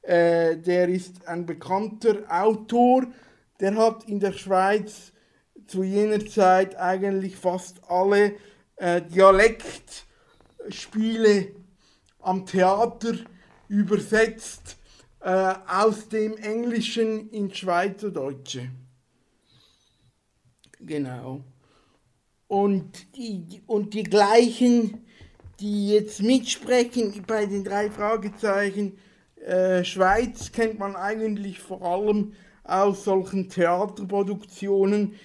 äh, der ist ein bekannter Autor, der hat in der Schweiz zu jener Zeit eigentlich fast alle äh, Dialektspiele am Theater übersetzt äh, aus dem Englischen ins Schweizerdeutsche. Genau. Und die, und die gleichen, die jetzt mitsprechen bei den drei Fragezeichen, äh, Schweiz kennt man eigentlich vor allem aus solchen Theaterproduktionen,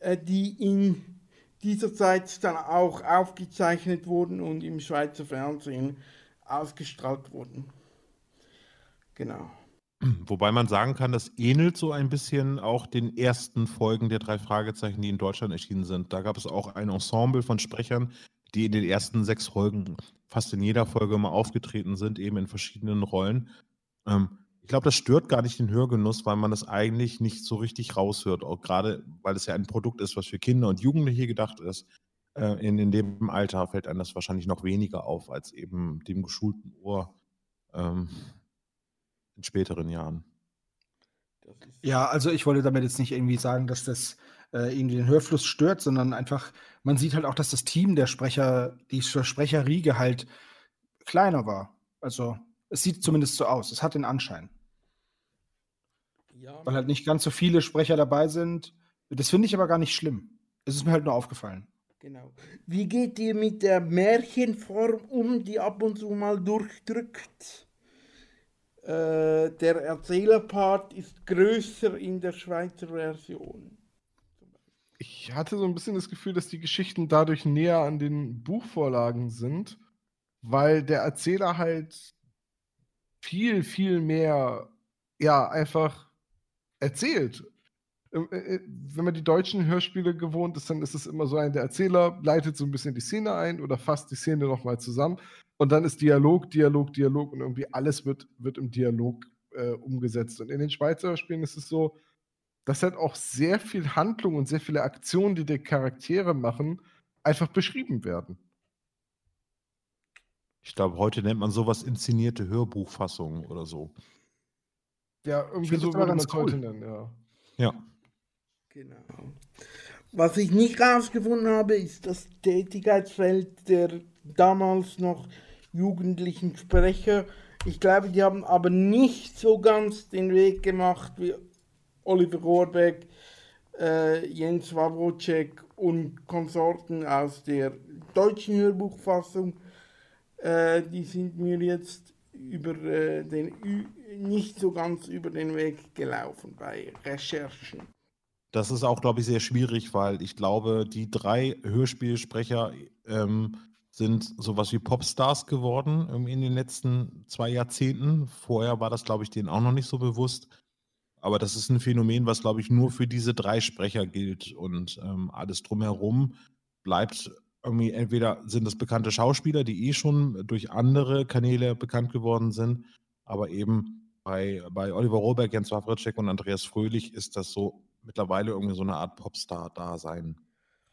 äh, die in dieser Zeit dann auch aufgezeichnet wurden und im Schweizer Fernsehen ausgestrahlt wurden. Genau. Wobei man sagen kann, das ähnelt so ein bisschen auch den ersten Folgen der drei Fragezeichen, die in Deutschland erschienen sind. Da gab es auch ein Ensemble von Sprechern, die in den ersten sechs Folgen fast in jeder Folge mal aufgetreten sind, eben in verschiedenen Rollen. Ähm, ich glaube, das stört gar nicht den Hörgenuss, weil man das eigentlich nicht so richtig raushört. Auch gerade, weil es ja ein Produkt ist, was für Kinder und Jugendliche gedacht ist. Äh, in, in dem Alter fällt einem das wahrscheinlich noch weniger auf als eben dem geschulten Ohr. Ähm, in späteren Jahren. Ja, also ich wollte damit jetzt nicht irgendwie sagen, dass das äh, irgendwie den Hörfluss stört, sondern einfach, man sieht halt auch, dass das Team der Sprecher, die Sprecherriege halt kleiner war. Also es sieht zumindest so aus. Es hat den Anschein. Ja. Weil halt nicht ganz so viele Sprecher dabei sind. Das finde ich aber gar nicht schlimm. Es ist mir halt nur aufgefallen. Genau. Wie geht ihr mit der Märchenform um, die ab und zu mal durchdrückt? Äh, der Erzählerpart ist größer in der Schweizer Version. Ich hatte so ein bisschen das Gefühl, dass die Geschichten dadurch näher an den Buchvorlagen sind, weil der Erzähler halt viel, viel mehr, ja, einfach erzählt. Äh, äh, wenn man die deutschen Hörspiele gewohnt ist, dann ist es immer so ein, der Erzähler leitet so ein bisschen die Szene ein oder fasst die Szene nochmal zusammen. Und dann ist Dialog, Dialog, Dialog und irgendwie alles wird, wird im Dialog äh, umgesetzt. Und in den Schweizer Spielen ist es so, dass halt auch sehr viel Handlung und sehr viele Aktionen, die die Charaktere machen, einfach beschrieben werden. Ich glaube, heute nennt man sowas inszenierte Hörbuchfassungen oder so. Ja, irgendwie so würde man es cool. heute nennen, ja. Ja. Genau. Was ich nicht rausgefunden habe, ist das Tätigkeitsfeld der damals noch jugendlichen Sprecher. Ich glaube, die haben aber nicht so ganz den Weg gemacht wie Oliver Rohrbeck, äh, Jens Wawrocek und Konsorten aus der deutschen Hörbuchfassung. Äh, die sind mir jetzt über äh, den nicht so ganz über den Weg gelaufen bei Recherchen. Das ist auch, glaube ich, sehr schwierig, weil ich glaube, die drei Hörspielsprecher ähm, sind sowas wie Popstars geworden in den letzten zwei Jahrzehnten. Vorher war das, glaube ich, denen auch noch nicht so bewusst. Aber das ist ein Phänomen, was, glaube ich, nur für diese drei Sprecher gilt. Und ähm, alles drumherum bleibt irgendwie, entweder sind das bekannte Schauspieler, die eh schon durch andere Kanäle bekannt geworden sind, aber eben bei, bei Oliver Rohrbeck, Jens Wawritschek und Andreas Fröhlich ist das so mittlerweile irgendwie so eine Art Popstar-Dasein.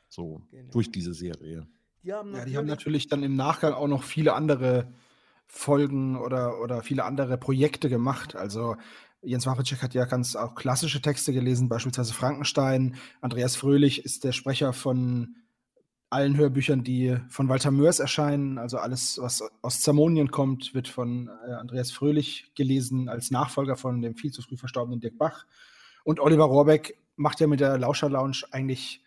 So genau. durch diese Serie. Die haben, ja, die haben natürlich dann im Nachgang auch noch viele andere Folgen oder, oder viele andere Projekte gemacht. Also Jens Wawritschek hat ja ganz auch klassische Texte gelesen, beispielsweise Frankenstein. Andreas Fröhlich ist der Sprecher von allen Hörbüchern, die von Walter Mörs erscheinen. Also alles, was aus Zamonien kommt, wird von äh, Andreas Fröhlich gelesen als Nachfolger von dem viel zu früh verstorbenen Dirk Bach. Und Oliver Rohrbeck macht ja mit der Lauscher Lounge eigentlich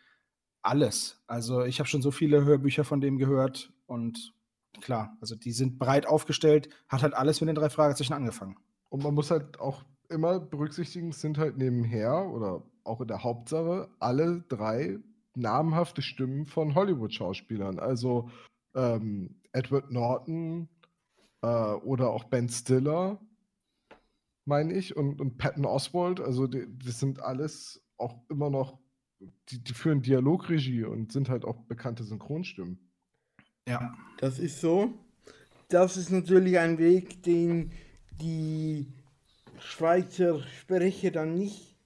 alles. Also ich habe schon so viele Hörbücher von dem gehört und klar, also die sind breit aufgestellt, hat halt alles mit den drei Fragezeichen angefangen. Und man muss halt auch immer berücksichtigen, sind halt nebenher oder auch in der Hauptsache alle drei namhafte Stimmen von Hollywood-Schauspielern. Also ähm, Edward Norton äh, oder auch Ben Stiller, meine ich, und, und Patton Oswald. Also die, das sind alles auch immer noch, die, die führen Dialogregie und sind halt auch bekannte Synchronstimmen. Ja. Das ist so. Das ist natürlich ein Weg, den die Schweizer Sprecher dann nicht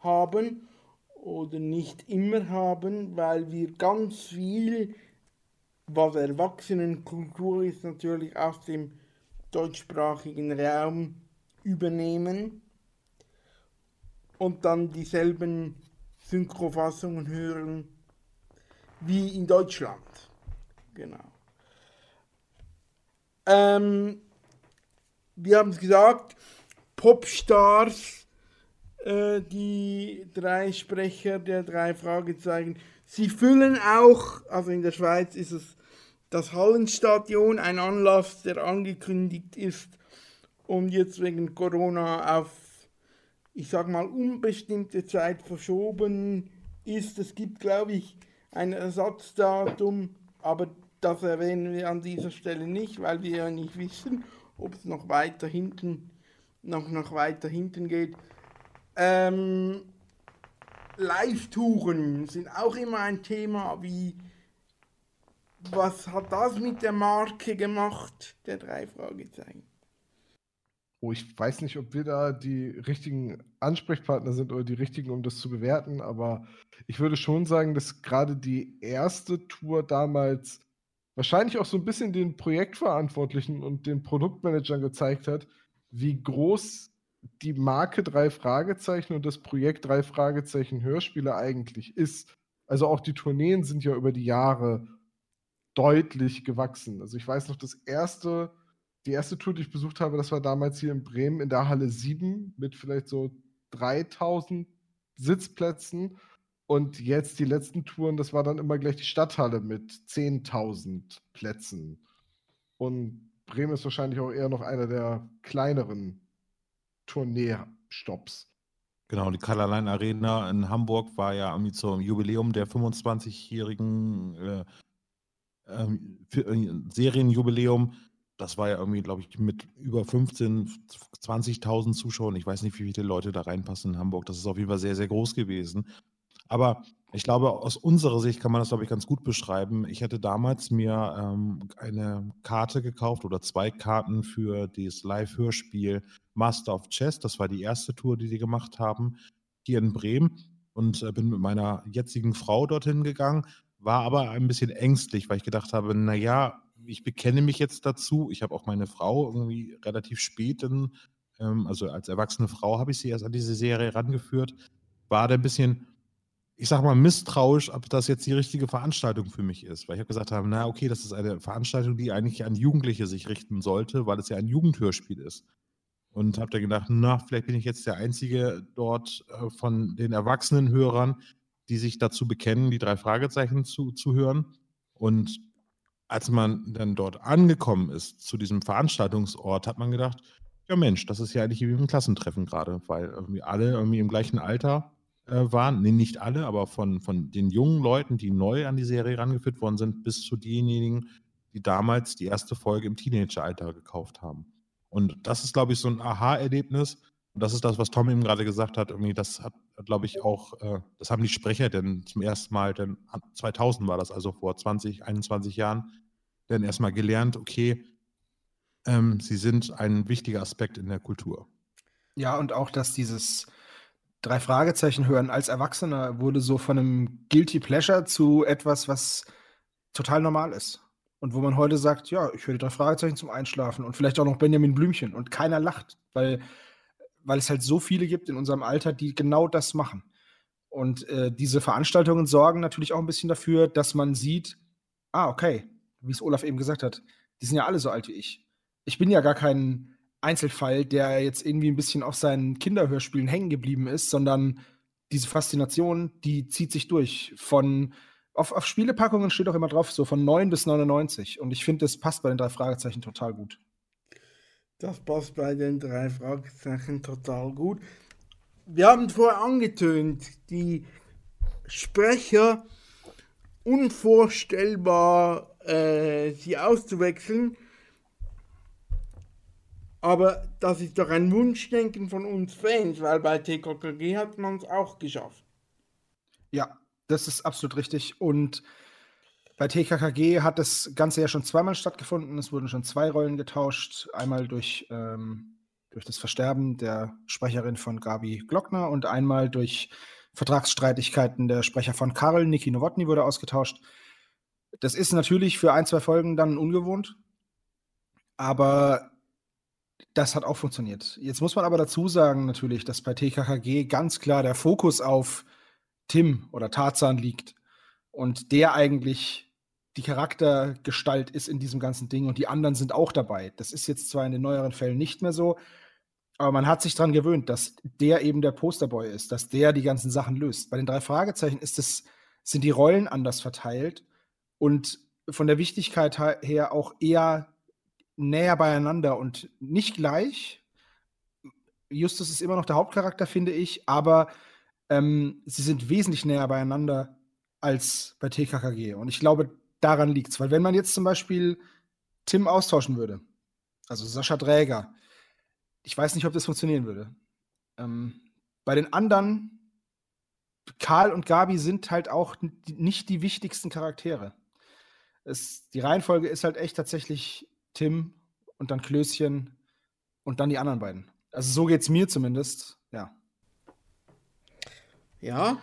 haben oder nicht immer haben, weil wir ganz viel, was Erwachsenenkultur ist, natürlich aus dem deutschsprachigen Raum übernehmen und dann dieselben Synchrofassungen hören wie in Deutschland. Genau. Ähm, wir haben es gesagt, Popstars, äh, die drei Sprecher der drei Fragezeichen, sie füllen auch, also in der Schweiz ist es das Hallenstadion, ein Anlass, der angekündigt ist und jetzt wegen Corona auf, ich sag mal, unbestimmte Zeit verschoben ist. Es gibt, glaube ich, ein Ersatzdatum, aber das erwähnen wir an dieser Stelle nicht, weil wir ja nicht wissen, ob es noch weiter hinten, noch, noch weiter hinten geht. Ähm, Live-Touren sind auch immer ein Thema, wie was hat das mit der Marke gemacht, der drei Fragezeichen. Oh, ich weiß nicht, ob wir da die richtigen Ansprechpartner sind oder die richtigen, um das zu bewerten, aber ich würde schon sagen, dass gerade die erste Tour damals wahrscheinlich auch so ein bisschen den Projektverantwortlichen und den Produktmanagern gezeigt hat, wie groß die Marke drei Fragezeichen und das Projekt drei Fragezeichen Hörspiele eigentlich ist. Also auch die Tourneen sind ja über die Jahre deutlich gewachsen. Also ich weiß noch, das erste, die erste Tour, die ich besucht habe, das war damals hier in Bremen in der Halle 7 mit vielleicht so 3000 Sitzplätzen und jetzt die letzten Touren, das war dann immer gleich die Stadthalle mit 10.000 Plätzen. Und Bremen ist wahrscheinlich auch eher noch einer der kleineren Tourneestops. Genau, die Colorline Arena in Hamburg war ja zum Jubiläum der 25-jährigen äh, ähm, äh, Serienjubiläum. Das war ja irgendwie, glaube ich, mit über 15.000, 20.000 Zuschauern. Ich weiß nicht, wie viele Leute da reinpassen in Hamburg. Das ist auf jeden Fall sehr, sehr groß gewesen. Aber ich glaube, aus unserer Sicht kann man das, glaube ich, ganz gut beschreiben. Ich hatte damals mir ähm, eine Karte gekauft oder zwei Karten für das Live-Hörspiel Master of Chess. Das war die erste Tour, die die gemacht haben, hier in Bremen. Und äh, bin mit meiner jetzigen Frau dorthin gegangen, war aber ein bisschen ängstlich, weil ich gedacht habe, naja, ich bekenne mich jetzt dazu. Ich habe auch meine Frau irgendwie relativ spät, in, ähm, also als erwachsene Frau habe ich sie erst an diese Serie rangeführt. War da ein bisschen ich sag mal, misstrauisch, ob das jetzt die richtige Veranstaltung für mich ist. Weil ich habe gesagt habe, na okay, das ist eine Veranstaltung, die eigentlich an Jugendliche sich richten sollte, weil es ja ein Jugendhörspiel ist. Und habe dann gedacht, na, vielleicht bin ich jetzt der Einzige dort äh, von den erwachsenen Hörern, die sich dazu bekennen, die drei Fragezeichen zu, zu hören. Und als man dann dort angekommen ist, zu diesem Veranstaltungsort, hat man gedacht, ja Mensch, das ist ja eigentlich wie ein Klassentreffen gerade, weil irgendwie alle irgendwie im gleichen Alter waren, nee, nicht alle, aber von, von den jungen Leuten, die neu an die Serie rangeführt worden sind, bis zu denjenigen, die damals die erste Folge im Teenageralter gekauft haben. Und das ist, glaube ich, so ein Aha-Erlebnis. Und das ist das, was Tom eben gerade gesagt hat. Irgendwie, das hat, glaube ich, auch, äh, das haben die Sprecher denn zum ersten Mal, denn 2000 war das, also vor 20, 21 Jahren, dann erstmal gelernt, okay, ähm, sie sind ein wichtiger Aspekt in der Kultur. Ja, und auch, dass dieses drei Fragezeichen hören als Erwachsener wurde so von einem Guilty Pleasure zu etwas, was total normal ist. Und wo man heute sagt, ja, ich höre die drei Fragezeichen zum Einschlafen und vielleicht auch noch Benjamin Blümchen und keiner lacht, weil, weil es halt so viele gibt in unserem Alter, die genau das machen. Und äh, diese Veranstaltungen sorgen natürlich auch ein bisschen dafür, dass man sieht, ah, okay, wie es Olaf eben gesagt hat, die sind ja alle so alt wie ich. Ich bin ja gar kein Einzelfall, der jetzt irgendwie ein bisschen auf seinen Kinderhörspielen hängen geblieben ist, sondern diese Faszination, die zieht sich durch. Von auf, auf Spielepackungen steht auch immer drauf, so von 9 bis 99. Und ich finde, das passt bei den drei Fragezeichen total gut. Das passt bei den drei Fragezeichen total gut. Wir haben vorher angetönt, die Sprecher unvorstellbar, äh, sie auszuwechseln. Aber das ist doch ein Wunschdenken von uns Fans, weil bei TKKG hat man es auch geschafft. Ja, das ist absolut richtig. Und bei TKKG hat das Ganze ja schon zweimal stattgefunden. Es wurden schon zwei Rollen getauscht. Einmal durch, ähm, durch das Versterben der Sprecherin von Gabi Glockner und einmal durch Vertragsstreitigkeiten der Sprecher von Karl. Niki Nowotny wurde ausgetauscht. Das ist natürlich für ein, zwei Folgen dann ungewohnt. Aber das hat auch funktioniert. Jetzt muss man aber dazu sagen, natürlich, dass bei TKKG ganz klar der Fokus auf Tim oder Tarzan liegt und der eigentlich die Charaktergestalt ist in diesem ganzen Ding und die anderen sind auch dabei. Das ist jetzt zwar in den neueren Fällen nicht mehr so, aber man hat sich daran gewöhnt, dass der eben der Posterboy ist, dass der die ganzen Sachen löst. Bei den drei Fragezeichen ist es, sind die Rollen anders verteilt und von der Wichtigkeit her auch eher näher beieinander und nicht gleich. Justus ist immer noch der Hauptcharakter, finde ich, aber ähm, sie sind wesentlich näher beieinander als bei TKKG. Und ich glaube, daran liegt es. Weil wenn man jetzt zum Beispiel Tim austauschen würde, also Sascha Dräger, ich weiß nicht, ob das funktionieren würde. Ähm, bei den anderen, Karl und Gabi sind halt auch nicht die wichtigsten Charaktere. Es, die Reihenfolge ist halt echt tatsächlich Tim und dann Klößchen und dann die anderen beiden. Also so geht es mir zumindest, ja. Ja,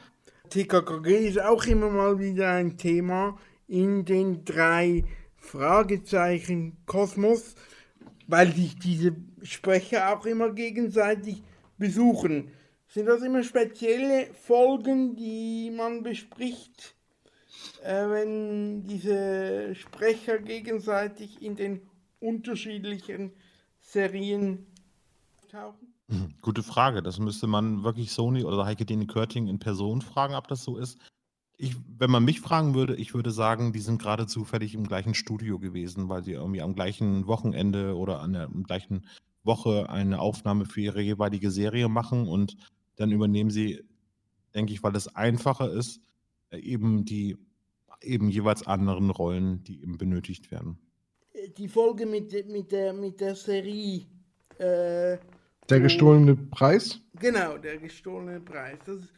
TKKG ist auch immer mal wieder ein Thema in den drei Fragezeichen Kosmos, weil sich diese Sprecher auch immer gegenseitig besuchen. Sind das immer spezielle Folgen, die man bespricht, äh, wenn diese Sprecher gegenseitig in den unterschiedlichen Serien tauchen? Gute Frage. Das müsste man wirklich Sony oder Heike Dine Körting in Person fragen, ob das so ist. Ich, wenn man mich fragen würde, ich würde sagen, die sind gerade zufällig im gleichen Studio gewesen, weil sie irgendwie am gleichen Wochenende oder an der gleichen Woche eine Aufnahme für ihre jeweilige Serie machen und dann übernehmen sie, denke ich, weil es einfacher ist, äh, eben die eben jeweils anderen Rollen, die eben benötigt werden die Folge mit, mit, der, mit der Serie. Äh, der gestohlene Preis? Genau, der gestohlene Preis. Das ist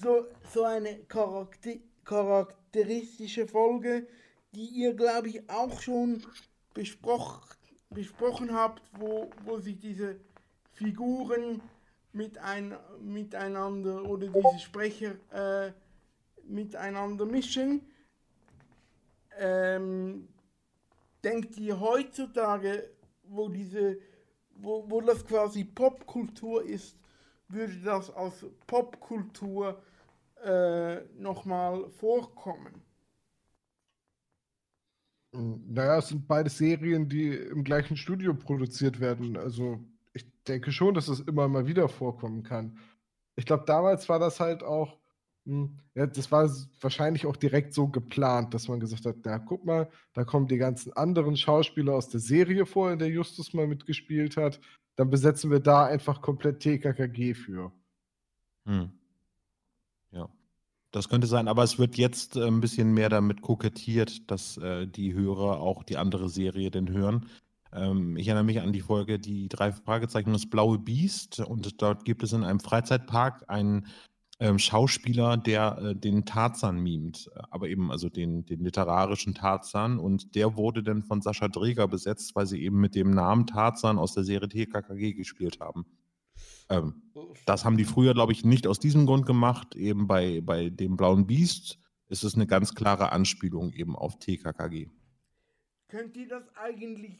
so, so eine charakter charakteristische Folge, die ihr, glaube ich, auch schon besproch besprochen habt, wo, wo sich diese Figuren mit ein, miteinander oder diese Sprecher äh, miteinander mischen. Ähm, denkt ihr heutzutage, wo diese, wo, wo das quasi Popkultur ist, würde das als Popkultur äh, nochmal vorkommen? Naja, es sind beide Serien, die im gleichen Studio produziert werden. Also ich denke schon, dass es immer mal wieder vorkommen kann. Ich glaube, damals war das halt auch ja, das war wahrscheinlich auch direkt so geplant, dass man gesagt hat, na guck mal, da kommen die ganzen anderen Schauspieler aus der Serie vor, in der Justus mal mitgespielt hat. Dann besetzen wir da einfach komplett TKKG für. Hm. Ja, das könnte sein, aber es wird jetzt äh, ein bisschen mehr damit kokettiert, dass äh, die Hörer auch die andere Serie denn hören. Ähm, ich erinnere mich an die Folge Die drei Fragezeichen das blaue Biest und dort gibt es in einem Freizeitpark einen ähm, Schauspieler, der äh, den Tarzan mimt, aber eben also den, den literarischen Tarzan. Und der wurde dann von Sascha Dreger besetzt, weil sie eben mit dem Namen Tarzan aus der Serie TKKG gespielt haben. Ähm, das haben die früher, glaube ich, nicht aus diesem Grund gemacht. Eben bei, bei dem Blauen Biest ist es eine ganz klare Anspielung eben auf TKKG. Könnt ihr das eigentlich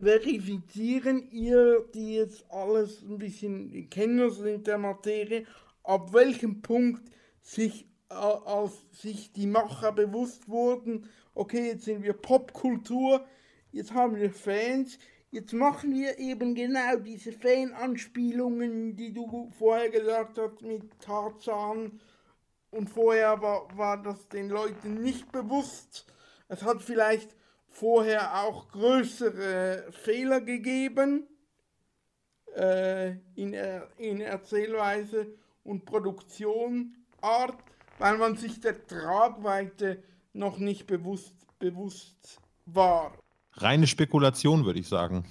verifizieren, ihr, die jetzt alles ein bisschen Kenner sind der Materie, ab welchem Punkt sich, äh, als sich die Macher bewusst wurden, okay, jetzt sind wir Popkultur, jetzt haben wir Fans, jetzt machen wir eben genau diese Fan-Anspielungen, die du vorher gesagt hast mit Tarzan und vorher war, war das den Leuten nicht bewusst. Es hat vielleicht vorher auch größere Fehler gegeben äh, in, er, in Erzählweise und Produktionart, weil man sich der Tragweite noch nicht bewusst, bewusst war. Reine Spekulation, würde ich sagen.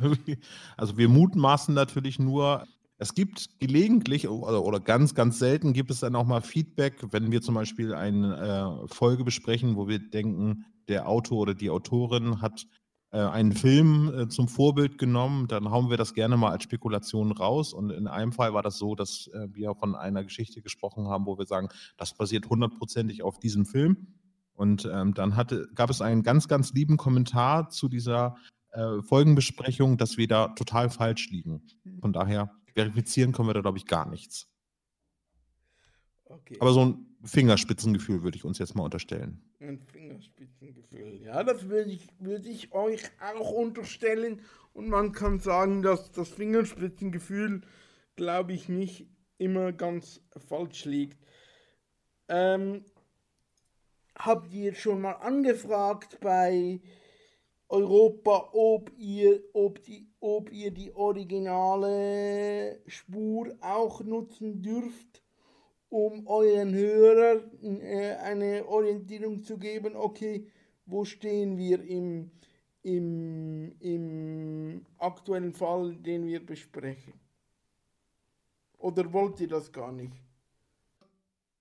Also wir mutmaßen natürlich nur, es gibt gelegentlich oder, ganz, ganz selten gibt es dann auch mal Feedback, wenn wir zum Beispiel eine äh, Folge besprechen, wo wir denken, der Autor oder die Autorin hat einen Film äh, zum Vorbild genommen, dann hauen wir das gerne mal als Spekulation raus. Und in einem Fall war das so, dass äh, wir von einer Geschichte gesprochen haben, wo wir sagen, das basiert hundertprozentig auf diesem Film. Und ähm, dann hatte, gab es einen ganz, ganz lieben Kommentar zu dieser äh, Folgenbesprechung, dass wir da total falsch liegen. Von daher verifizieren können wir da, glaube ich, gar nichts. Okay. Aber so ein Fingerspitzengefühl würde ich uns jetzt mal unterstellen. Ein Fingerspitzengefühl. Ja, das würde ich, würde ich euch auch unterstellen. Und man kann sagen, dass das Fingerspitzengefühl, glaube ich, nicht immer ganz falsch liegt. Ähm, habt ihr schon mal angefragt bei Europa, ob ihr, ob die, ob ihr die originale Spur auch nutzen dürft? Um euren Hörern äh, eine Orientierung zu geben, okay, wo stehen wir im, im, im aktuellen Fall, den wir besprechen? Oder wollt ihr das gar nicht?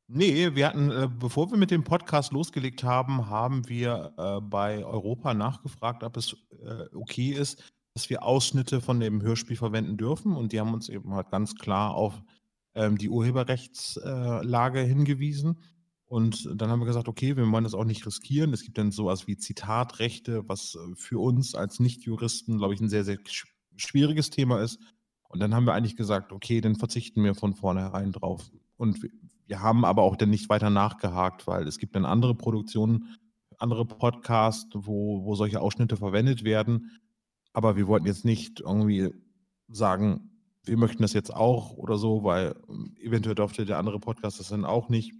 Nee, wir hatten, äh, bevor wir mit dem Podcast losgelegt haben, haben wir äh, bei Europa nachgefragt, ob es okay ist, dass wir Ausschnitte von dem Hörspiel verwenden dürfen. Und die haben uns eben halt ganz klar auf ähm, die Urheberrechtslage hingewiesen. Und dann haben wir gesagt, okay, wir wollen das auch nicht riskieren. Es gibt dann sowas wie Zitatrechte, was äh, für uns als Nichtjuristen, glaube ich, ein sehr, sehr schwieriges Thema ist. Und dann haben wir eigentlich gesagt, okay, dann verzichten wir von vornherein drauf. Und wir haben aber auch dann nicht weiter nachgehakt, weil es gibt dann andere Produktionen, andere Podcasts, wo, wo solche Ausschnitte verwendet werden. Aber wir wollten jetzt nicht irgendwie sagen, wir möchten das jetzt auch oder so, weil ähm, eventuell durfte der andere Podcast das dann auch nicht.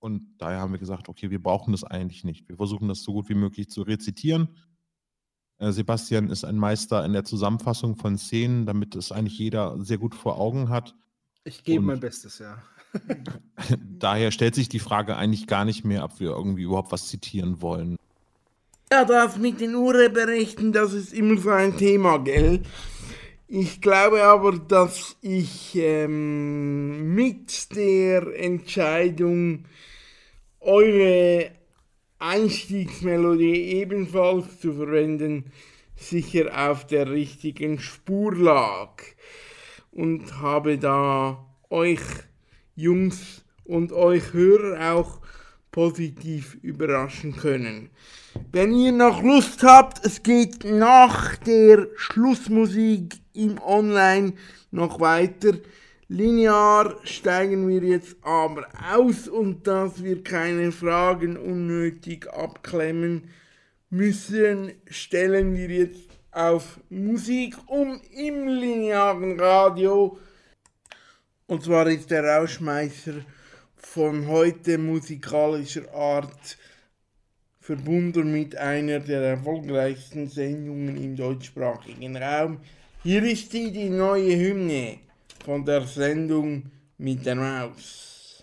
Und daher haben wir gesagt, okay, wir brauchen das eigentlich nicht. Wir versuchen das so gut wie möglich zu rezitieren. Äh, Sebastian ist ein Meister in der Zusammenfassung von Szenen, damit es eigentlich jeder sehr gut vor Augen hat. Ich gebe mein Bestes, ja. daher stellt sich die Frage eigentlich gar nicht mehr, ob wir irgendwie überhaupt was zitieren wollen. Ja, das mit den Urheberrechten, das ist immer so ein Thema, gell? Ich glaube aber, dass ich ähm, mit der Entscheidung, eure Einstiegsmelodie ebenfalls zu verwenden, sicher auf der richtigen Spur lag und habe da euch Jungs und euch Hörer auch positiv überraschen können. Wenn ihr noch Lust habt, es geht nach der Schlussmusik im Online noch weiter. Linear steigen wir jetzt aber aus und dass wir keine Fragen unnötig abklemmen müssen, stellen wir jetzt auf Musik um im linearen Radio. Und zwar ist der Rauschmeißer von heute musikalischer Art verbunden mit einer der erfolgreichsten Sendungen im deutschsprachigen Raum. Hier ist sie, die neue Hymne von der Sendung mit der Maus.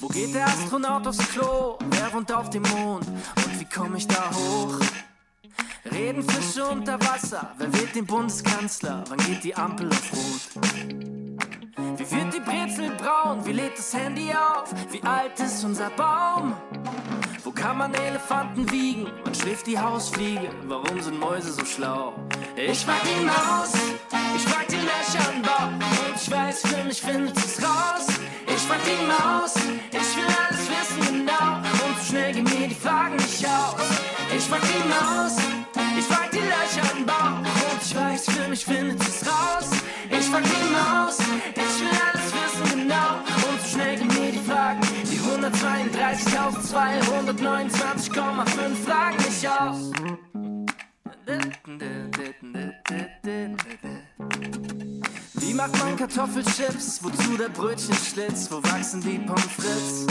Wo geht der Astronaut aufs Klo? Wer wohnt auf dem Mond? Wie komme ich da hoch? Reden Fische unter Wasser? Wer wählt den Bundeskanzler? Wann geht die Ampel auf Rot? Wie wird die Brezel braun? Wie lädt das Handy auf? Wie alt ist unser Baum? Wo kann man Elefanten wiegen? Man schläft die Hausfliege. Warum sind Mäuse so schlau? Ich frag die Maus, ich frag die Löcher im Bauch. Und ich weiß, für mich findet es raus. Ich frag die Maus, ich will alles wissen genau. Schnell gehen mir die Fragen nicht aus. Ich frag die Maus, ich frag die Löcher im Bauch. Und ich weiß, für mich findet es raus. Ich frag die Maus, ich will alles wissen genau. Und so schnell gehen mir die Fragen, die 132.229,5 Fragen nicht aus. Wie macht man Kartoffelchips? Wozu der Brötchenschlitz? Wo wachsen die Pommes frites?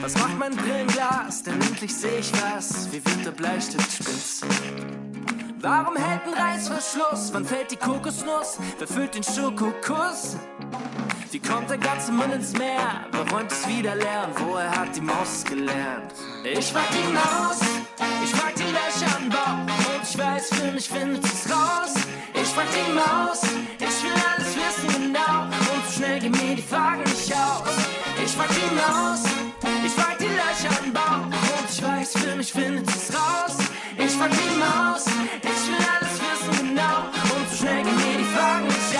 Was macht mein Brillenglas? Denn endlich sehe ich was. Wie wird der Bleistift spitz? Warum hält ein Reißverschluss? Wann fällt die Kokosnuss? Wer füllt den Schokokuss? Wie kommt der ganze Müll ins Meer? Wer räumt es wieder leer? Und woher hat die Maus gelernt? Ich frag die Maus, ich frag die Löcher im Bauch. Und ich weiß, für mich findet es raus. Ich frag die Maus, ich will alles wissen genau. Und schnell gehen mir die Fragen nicht aus. Ich frag die Maus, mich findet es raus. Ich frag die Maus, ich will alles wissen genau. Und so schnell gehen mir die Fragen nicht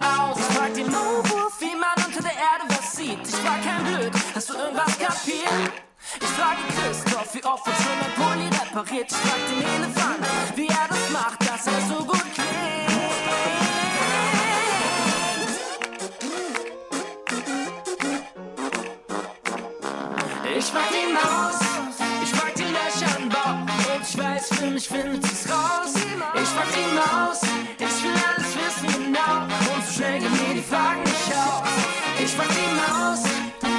aus. Ich frag den Maulwurf, wie man unter der Erde was sieht. Ich frag kein Blöd, hast du irgendwas kapiert? Ich frage Christoph, wie oft wird schon ein Pulli repariert? Ich frag den Elefant, wie er das macht, dass er so gut klingt. Ich frag die Maus, mich findet es raus. Ich frag die Maus, ich will alles wissen genau und so schnell gehen mir die Fragen nicht aus. Ich frag die Maus,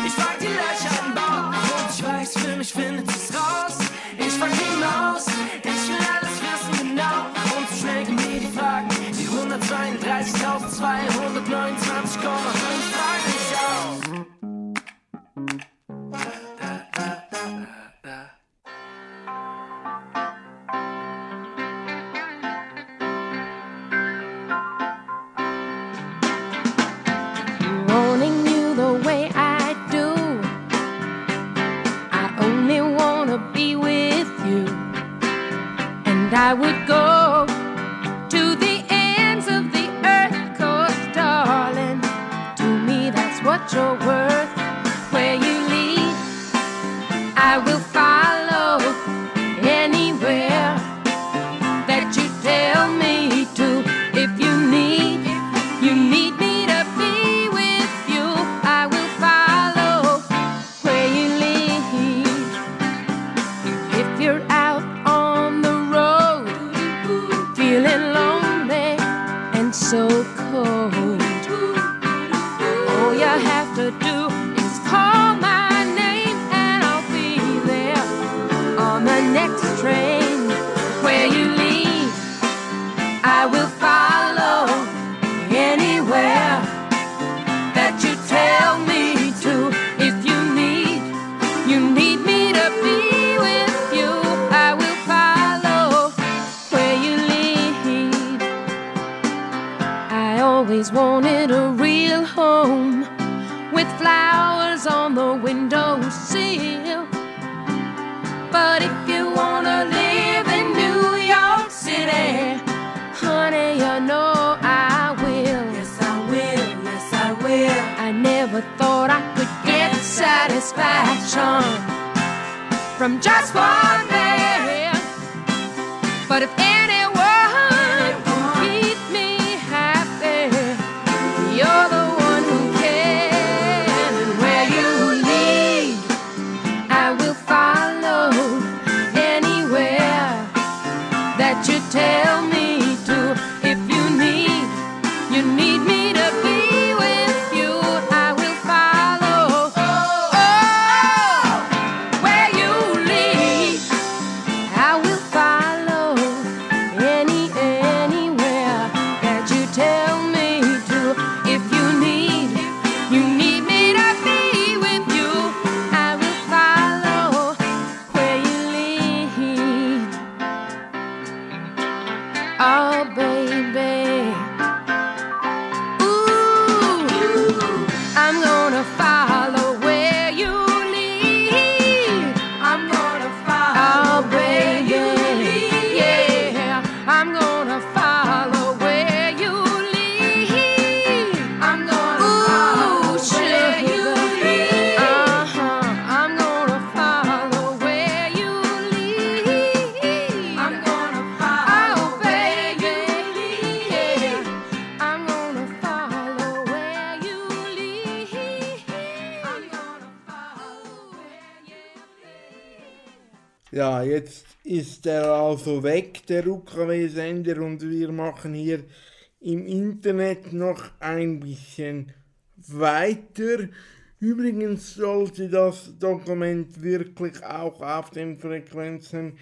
ich frag die Löcher im Bauch und ich weiß, für mich findet Ja, jetzt ist er also weg, der UKW-Sender, und wir machen hier im Internet noch ein bisschen weiter. Übrigens sollte das Dokument wirklich auch auf den Frequenzen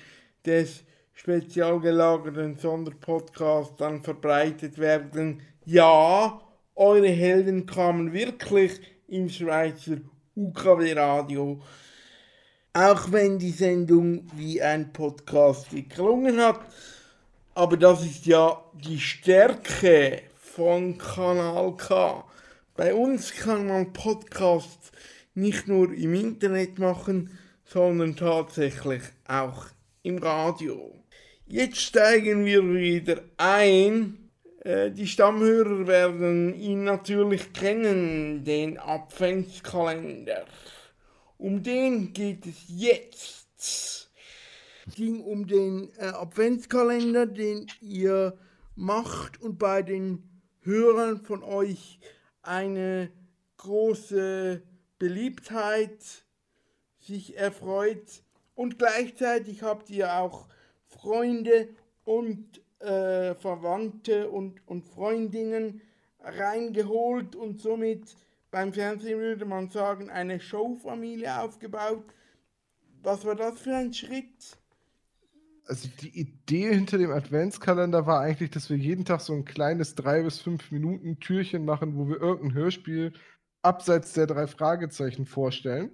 des spezial gelagerten Sonderpodcasts dann verbreitet werden. Ja, eure Helden kamen wirklich im Schweizer UKW-Radio. Auch wenn die Sendung wie ein Podcast geklungen hat. Aber das ist ja die Stärke von Kanal K. Bei uns kann man Podcasts nicht nur im Internet machen, sondern tatsächlich auch im Radio. Jetzt steigen wir wieder ein. Äh, Die Stammhörer werden ihn natürlich kennen, den Adventskalender. Um den geht es jetzt. Es ging um den äh, Adventskalender, den ihr macht und bei den Hörern von euch eine große Beliebtheit sich erfreut. Und gleichzeitig habt ihr auch Freunde und äh, Verwandte und, und Freundinnen reingeholt und somit beim Fernsehen würde man sagen, eine Showfamilie aufgebaut. Was war das für ein Schritt? Also die Idee hinter dem Adventskalender war eigentlich, dass wir jeden Tag so ein kleines drei bis fünf Minuten Türchen machen, wo wir irgendein Hörspiel abseits der drei Fragezeichen vorstellen.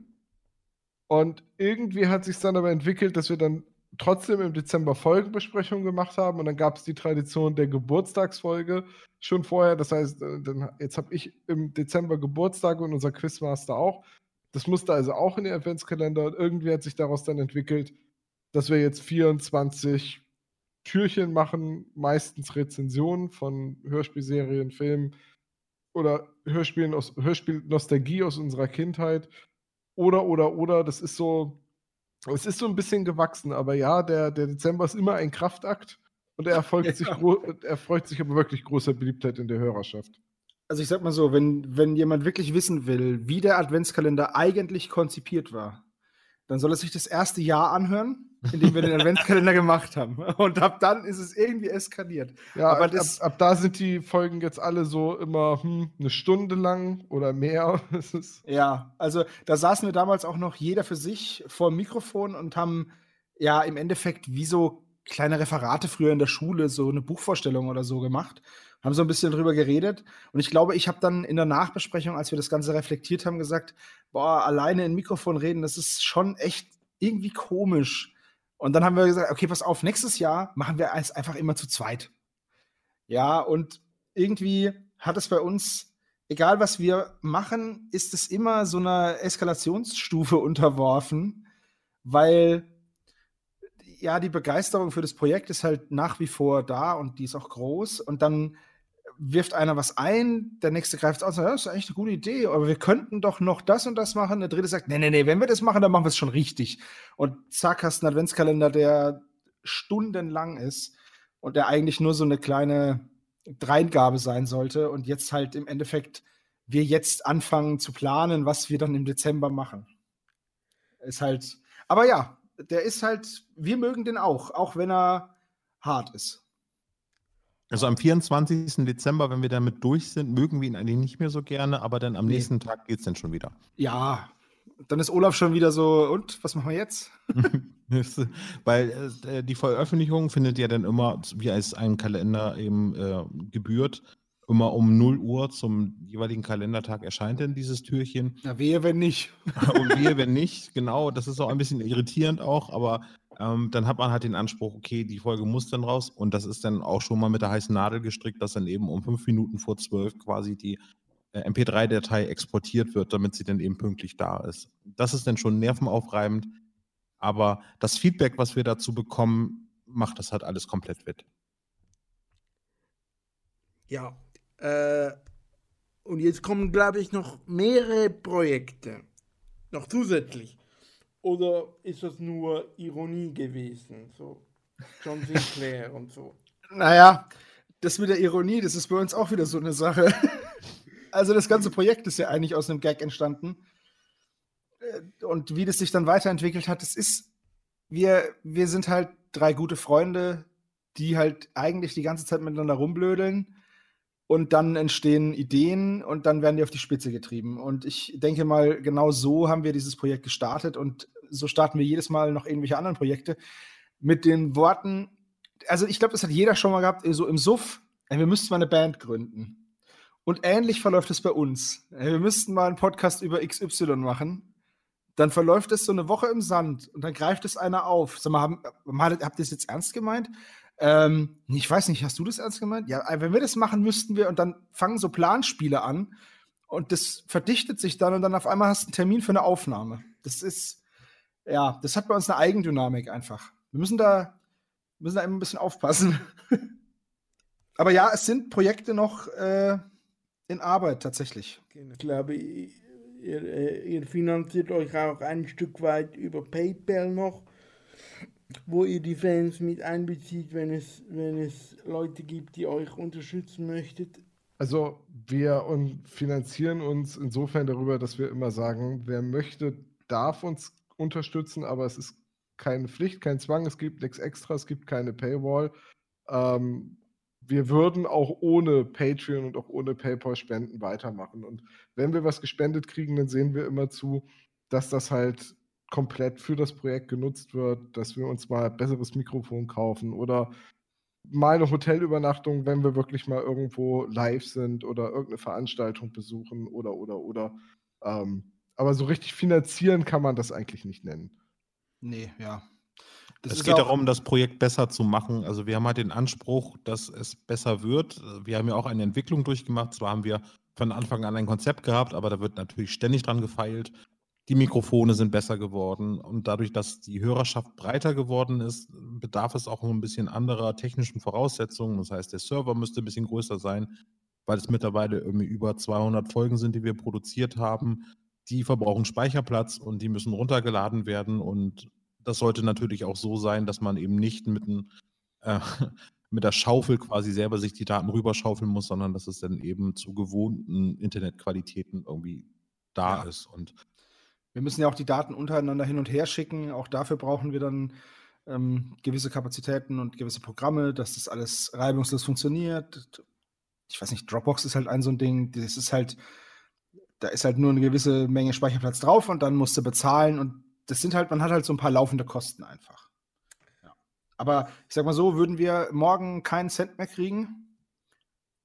Und irgendwie hat sich dann aber entwickelt, dass wir dann trotzdem im Dezember Folgenbesprechungen gemacht haben und dann gab es die Tradition der Geburtstagsfolge schon vorher. Das heißt, äh, dann, jetzt habe ich im Dezember Geburtstag und unser Quizmaster auch. Das musste also auch in den Adventskalender und irgendwie hat sich daraus dann entwickelt, dass wir jetzt 24 Türchen machen, meistens Rezensionen von Hörspielserien, Filmen oder Hörspielen aus Hörspiel-Nostalgie aus unserer Kindheit. Oder, oder, oder, das ist so, es ist so ein bisschen gewachsen, aber ja, der, der Dezember ist immer ein Kraftakt und er erfolgt sich, er freut sich aber wirklich großer Beliebtheit in der Hörerschaft. Also ich sag mal so, wenn, wenn jemand wirklich wissen will, wie der Adventskalender eigentlich konzipiert war, dann soll er sich das erste Jahr anhören, in dem wir den Adventskalender gemacht haben. Und ab dann ist es irgendwie eskaliert. Ja, Aber ab, ab, ab da sind die Folgen jetzt alle so immer hm, eine Stunde lang oder mehr. Ja, also da saßen wir damals auch noch jeder für sich vor dem Mikrofon und haben ja im Endeffekt wie so kleine Referate früher in der Schule, so eine Buchvorstellung oder so gemacht, haben so ein bisschen drüber geredet. Und ich glaube, ich habe dann in der Nachbesprechung, als wir das Ganze reflektiert haben, gesagt, boah, alleine in Mikrofon reden, das ist schon echt irgendwie komisch. Und dann haben wir gesagt, okay, pass auf, nächstes Jahr machen wir es einfach immer zu zweit. Ja, und irgendwie hat es bei uns, egal was wir machen, ist es immer so einer Eskalationsstufe unterworfen, weil ja, die Begeisterung für das Projekt ist halt nach wie vor da und die ist auch groß. Und dann wirft einer was ein, der nächste greift es aus und sagt, das ist eigentlich eine gute Idee, aber wir könnten doch noch das und das machen. Der dritte sagt, nee, nee, nee, wenn wir das machen, dann machen wir es schon richtig. Und zack, hast einen Adventskalender, der stundenlang ist und der eigentlich nur so eine kleine Dreingabe sein sollte. Und jetzt halt im Endeffekt wir jetzt anfangen zu planen, was wir dann im Dezember machen. Ist halt, aber ja, der ist halt, wir mögen den auch, auch wenn er hart ist. Also am 24. Dezember, wenn wir damit durch sind, mögen wir ihn eigentlich nicht mehr so gerne, aber dann am Nee. nächsten Tag geht es dann schon wieder. Ja, dann ist Olaf schon wieder so, und was machen wir jetzt? Weil äh, die Veröffentlichung findet ja dann immer, wie es ein Kalender eben äh, gebührt, immer um 0 Uhr zum jeweiligen Kalendertag erscheint denn dieses Türchen. Na, wehe, wenn nicht. Und wir, wenn nicht, genau, das ist auch ein bisschen irritierend auch, aber ähm, dann hat man halt den Anspruch, okay, die Folge muss dann raus und das ist dann auch schon mal mit der heißen Nadel gestrickt, dass dann eben um fünf Minuten vor zwölf quasi die äh, MP3-Datei exportiert wird, damit sie dann eben pünktlich da ist. Das ist dann schon nervenaufreibend, aber das Feedback, was wir dazu bekommen, macht das halt alles komplett wett. Ja, äh, und jetzt kommen, glaube ich, noch mehrere Projekte. Noch zusätzlich. Oder ist das nur Ironie gewesen? So, John Sinclair und so. Naja, das mit der Ironie, das ist bei uns auch wieder so eine Sache. Also das ganze Projekt ist ja eigentlich aus einem Gag entstanden. Äh, Und wie das sich dann weiterentwickelt hat, das ist, wir, wir sind halt drei gute Freunde, die halt eigentlich die ganze Zeit miteinander rumblödeln und dann entstehen Ideen und dann werden die auf die Spitze getrieben. Und ich denke mal, genau so haben wir dieses Projekt gestartet und so starten wir jedes Mal noch irgendwelche anderen Projekte mit den Worten, also ich glaube, das hat jeder schon mal gehabt, so im Suff, ey, wir müssten mal eine Band gründen. Und ähnlich verläuft es bei uns. Ey, wir müssten mal einen Podcast über XY machen. Dann verläuft es so eine Woche im Sand und dann greift es einer auf. Sag mal, haben, habt ihr das jetzt ernst gemeint? Ähm, ich weiß nicht, hast du das ernst gemeint? Ja, wenn wir das machen, müssten wir und dann fangen so Planspiele an und das verdichtet sich dann und dann auf einmal hast du einen Termin für eine Aufnahme. Das ist, ja, das hat bei uns eine Eigendynamik einfach. Wir müssen da, müssen da immer ein bisschen aufpassen. Aber ja, es sind Projekte noch äh, in Arbeit tatsächlich. Ich glaube, ihr, äh, ihr finanziert euch auch ein Stück weit über PayPal noch, wo ihr die Fans mit einbezieht, wenn es, wenn es Leute gibt, die euch unterstützen möchtet. Also wir und finanzieren uns insofern darüber, dass wir immer sagen, wer möchte, darf uns unterstützen, aber es ist keine Pflicht, kein Zwang, es gibt nichts extra, es gibt keine Paywall. Ähm, wir würden auch ohne Patreon und auch ohne PayPal-Spenden weitermachen. Und wenn wir was gespendet kriegen, dann sehen wir immer zu, dass das halt komplett für das Projekt genutzt wird, dass wir uns mal ein besseres Mikrofon kaufen oder mal eine Hotelübernachtung, wenn wir wirklich mal irgendwo live sind oder irgendeine Veranstaltung besuchen oder, oder, oder. Ähm, aber so richtig finanzieren kann man das eigentlich nicht nennen. Nee, ja. Das es geht darum, das Projekt besser zu machen. Also wir haben halt den Anspruch, dass es besser wird. Wir haben ja auch eine Entwicklung durchgemacht. Zwar haben wir von Anfang an ein Konzept gehabt, aber da wird natürlich ständig dran gefeilt. Die Mikrofone sind besser geworden und dadurch, dass die Hörerschaft breiter geworden ist, bedarf es auch ein bisschen anderer technischen Voraussetzungen. Das heißt, der Server müsste ein bisschen größer sein, weil es mittlerweile irgendwie über 200 Folgen sind, die wir produziert haben. Die verbrauchen Speicherplatz und die müssen runtergeladen werden und das sollte natürlich auch so sein, dass man eben nicht mit, ein, äh, mit der Schaufel quasi selber sich die Daten rüberschaufeln muss, sondern dass es dann eben zu gewohnten Internetqualitäten irgendwie da ja. ist. Und wir müssen ja auch die Daten untereinander hin und her schicken. Auch dafür brauchen wir dann ähm, gewisse Kapazitäten und gewisse Programme, dass das alles reibungslos funktioniert. Ich weiß nicht, Dropbox ist halt ein so ein Ding. Das ist halt, da ist halt nur eine gewisse Menge Speicherplatz drauf und dann musst du bezahlen und das sind halt, man hat halt so ein paar laufende Kosten einfach. Ja. Aber ich sag mal so, würden wir morgen keinen Cent mehr kriegen,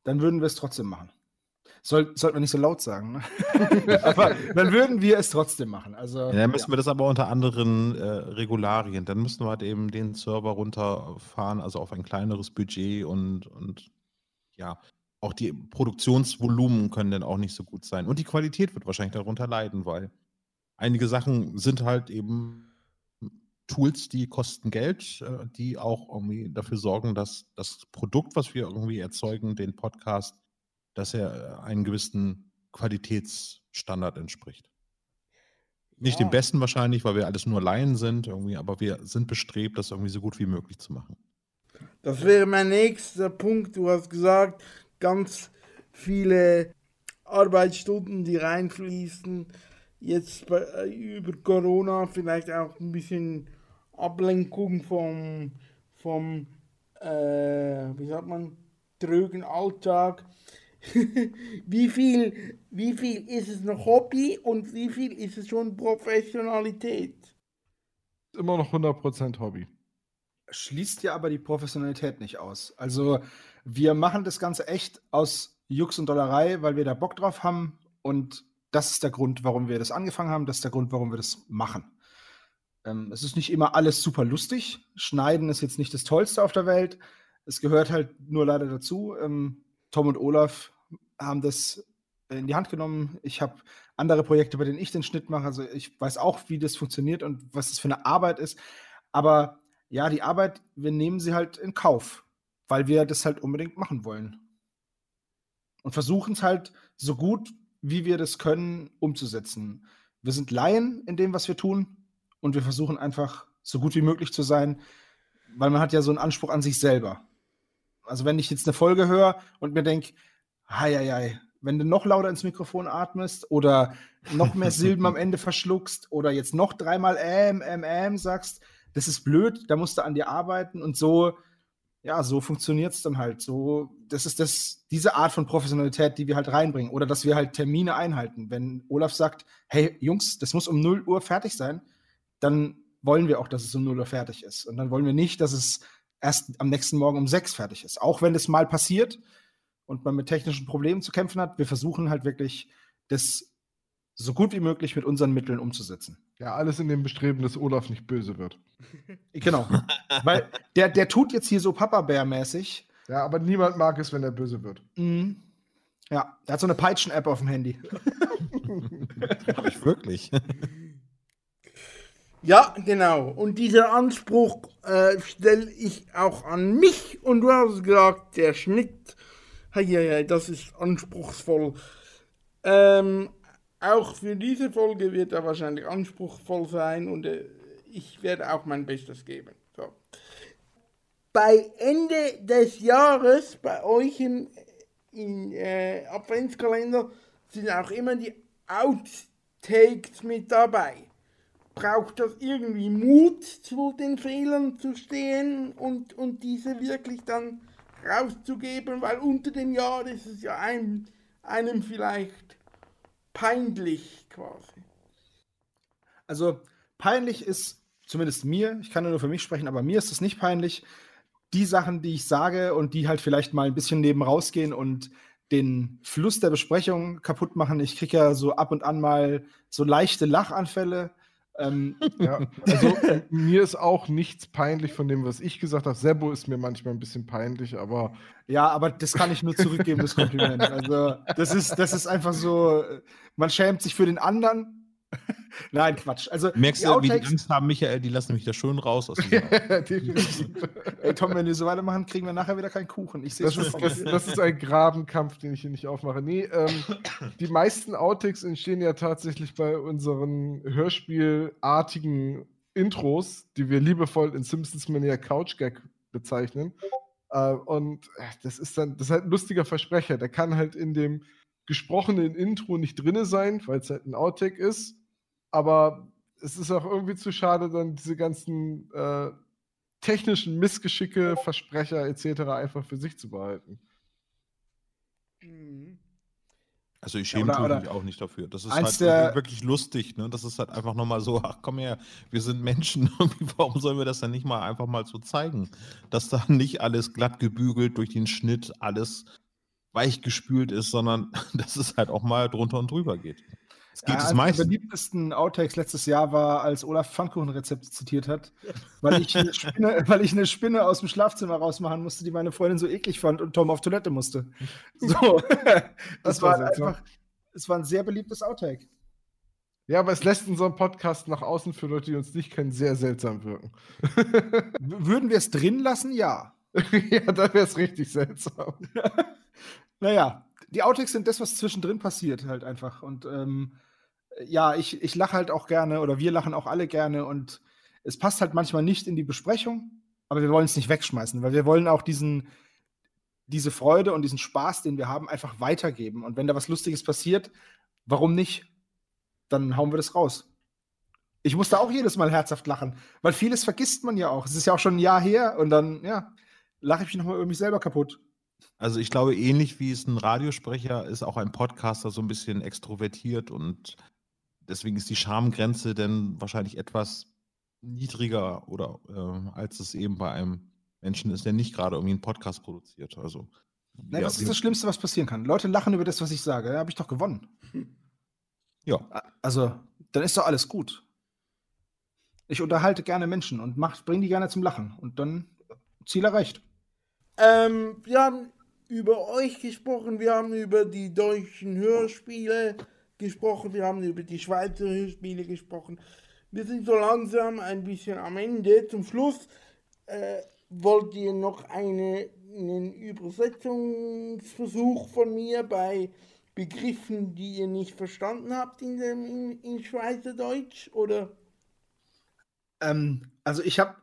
dann würden wir es trotzdem machen. Soll, sollte man nicht so laut sagen. Ne? aber dann würden wir es trotzdem machen. Also, ja, dann müssen ja. wir das aber unter anderen äh, Regularien. Dann müssen wir halt eben den Server runterfahren, also auf ein kleineres Budget und, und ja, auch die Produktionsvolumen können dann auch nicht so gut sein. Und die Qualität wird wahrscheinlich darunter leiden, weil einige Sachen sind halt eben Tools, die kosten Geld, äh, die auch irgendwie dafür sorgen, dass das Produkt, was wir irgendwie erzeugen, den Podcast, dass er äh, einem gewissen Qualitätsstandard entspricht. Nicht ja. dem besten wahrscheinlich, weil wir alles nur Laien sind, irgendwie, aber wir sind bestrebt, das irgendwie so gut wie möglich zu machen. Das wäre mein nächster Punkt. Du hast gesagt, ganz viele Arbeitsstunden, die reinfließen, jetzt bei, äh, über Corona vielleicht auch ein bisschen Ablenkung vom, vom äh, wie sagt man, trögen Alltag. wie, viel, wie viel ist es noch Hobby und wie viel ist es schon Professionalität? Immer noch 100% Hobby. Schließt ja aber die Professionalität nicht aus. Also wir machen das Ganze echt aus Jux und Dollerei, weil wir da Bock drauf haben und das ist der Grund, warum wir das angefangen haben. Das ist der Grund, warum wir das machen. Ähm, es ist nicht immer alles super lustig. Schneiden ist jetzt nicht das Tollste auf der Welt. Es gehört halt nur leider dazu. Ähm, Tom und Olaf haben das in die Hand genommen. Ich habe andere Projekte, bei denen ich den Schnitt mache. Also ich weiß auch, wie das funktioniert und was das für eine Arbeit ist. Aber ja, die Arbeit, wir nehmen sie halt in Kauf, weil wir das halt unbedingt machen wollen. Und versuchen es halt so gut wie wir das können, umzusetzen. Wir sind Laien in dem, was wir tun und wir versuchen einfach so gut wie möglich zu sein, weil man hat ja so einen Anspruch an sich selber. Also wenn ich jetzt eine Folge höre und mir denke, hei, wenn du noch lauter ins Mikrofon atmest oder noch mehr Silben am Ende verschluckst oder jetzt noch dreimal ähm, ähm, ähm sagst, das ist blöd, da musst du an dir arbeiten und so, ja, so funktioniert es dann halt. So, das ist das, diese Art von Professionalität, die wir halt reinbringen. Oder dass wir halt Termine einhalten. Wenn Olaf sagt, hey Jungs, das muss um 0 Uhr fertig sein, dann wollen wir auch, dass es um 0 Uhr fertig ist. Und dann wollen wir nicht, dass es erst am nächsten Morgen um 6 fertig ist. Auch wenn das mal passiert und man mit technischen Problemen zu kämpfen hat, wir versuchen halt wirklich, das so gut wie möglich mit unseren Mitteln umzusetzen. Ja, alles in dem Bestreben, dass Olaf nicht böse wird. Genau. Weil der, der tut jetzt hier so Papa-Bär-mäßig. Ja, aber niemand mag es, wenn er böse wird. Mhm. Ja, er hat so eine Peitschen-App auf dem Handy. Habe ich wirklich. Ja, genau. Und dieser Anspruch äh, stelle ich auch an mich. Und du hast gesagt, der Schnitt, hey, hey, hey, das ist anspruchsvoll. Ähm, auch für diese Folge wird er wahrscheinlich anspruchsvoll sein und äh, ich werde auch mein Bestes geben. So. Bei Ende des Jahres, bei euch im in, äh, Adventskalender, sind auch immer die Outtakes mit dabei braucht das irgendwie Mut, zu den Fehlern zu stehen und, und diese wirklich dann rauszugeben, weil unter dem Jahr ist es ja einem, einem vielleicht peinlich quasi. Also peinlich ist zumindest mir, ich kann nur für mich sprechen, aber mir ist es nicht peinlich, die Sachen, die ich sage und die halt vielleicht mal ein bisschen neben rausgehen und den Fluss der Besprechung kaputt machen. Ich kriege ja so ab und an mal so leichte Lachanfälle ähm, ja, also mir ist auch nichts peinlich von dem, was ich gesagt habe. Sebo ist mir manchmal ein bisschen peinlich, aber. Ja, aber das kann ich nur zurückgeben, das Kompliment. Also, das ist, das ist einfach so, man schämt sich für den anderen, Nein, Quatsch. Also, Merkst du, wie die Angst haben, Michael, die lassen mich da schön raus aus Ey, Tom, wenn wir so weitermachen, kriegen wir nachher wieder keinen Kuchen. Ich das, ist, das, das, ist ein Grabenkampf, den ich hier nicht aufmache. Nee, ähm, die meisten Outtakes entstehen ja tatsächlich bei unseren Hörspielartigen Intros, die wir liebevoll in Simpsons Mania Couch Gag bezeichnen. Äh, und äh, das ist dann, das ist halt ein lustiger Versprecher. Der kann halt in dem gesprochenen Intro nicht drinne sein, weil es halt ein Outtake ist aber es ist auch irgendwie zu schade, dann diese ganzen äh, technischen Missgeschicke, Versprecher etc. einfach für sich zu behalten. Mhm. Also ich schäme ja, mich auch nicht dafür. Das ist halt der, wirklich lustig, ne? Das ist halt einfach nochmal so, ach komm her, wir sind Menschen, warum sollen wir das dann nicht mal einfach mal so zeigen? Dass da nicht alles glatt gebügelt durch den Schnitt, alles weich gespült ist, sondern dass es halt auch mal drunter und drüber geht. Es geht ja, es meistens. Der beliebtesten Outtakes letztes Jahr war, als Olaf Pfannkuchenrezepte zitiert hat, weil ich, eine Spinne, weil ich eine Spinne aus dem Schlafzimmer rausmachen musste, die meine Freundin so eklig fand und Tom auf Toilette musste. So, das, das war, war einfach, es war ein sehr beliebtes Outtake. Ja, aber es lässt unseren Podcast nach außen für Leute, die uns nicht kennen, sehr seltsam wirken. Würden wir es drin lassen? Ja. ja, dann wäre es richtig seltsam. naja, die Outtakes sind das, was zwischendrin passiert, halt einfach. Und ähm, ja, ich, ich lache halt auch gerne oder wir lachen auch alle gerne und es passt halt manchmal nicht in die Besprechung, aber wir wollen es nicht wegschmeißen, weil wir wollen auch diesen, diese Freude und diesen Spaß, den wir haben, einfach weitergeben. Und wenn da was Lustiges passiert, warum nicht? Dann hauen wir das raus. Ich musste auch jedes Mal herzhaft lachen, weil vieles vergisst man ja auch. Es ist ja auch schon ein Jahr her und dann, ja, lache ich mich nochmal über mich selber kaputt. Also ich glaube, ähnlich wie es ein Radiosprecher ist, auch ein Podcaster so ein bisschen extrovertiert und deswegen ist die Schamgrenze denn wahrscheinlich etwas niedriger oder äh, als es eben bei einem Menschen ist, der nicht gerade irgendwie einen Podcast produziert. Also, Nein, ja, was ist das Schlimmste, was passieren kann? Leute lachen über das, was ich sage. Da habe ich doch gewonnen. Ja. Also, dann ist doch alles gut. Ich unterhalte gerne Menschen und bringe die gerne zum Lachen. Und dann Ziel erreicht. Ähm, wir haben über euch gesprochen, wir haben über die deutschen Hörspiele gesprochen, wir haben über die Schweizer Hörspiele gesprochen. Wir sind so langsam ein bisschen am Ende. Zum Schluss äh, wollt ihr noch eine, einen Übersetzungsversuch von mir bei Begriffen, die ihr nicht verstanden habt in, dem, in, in Schweizerdeutsch? Oder? Ähm, also ich habe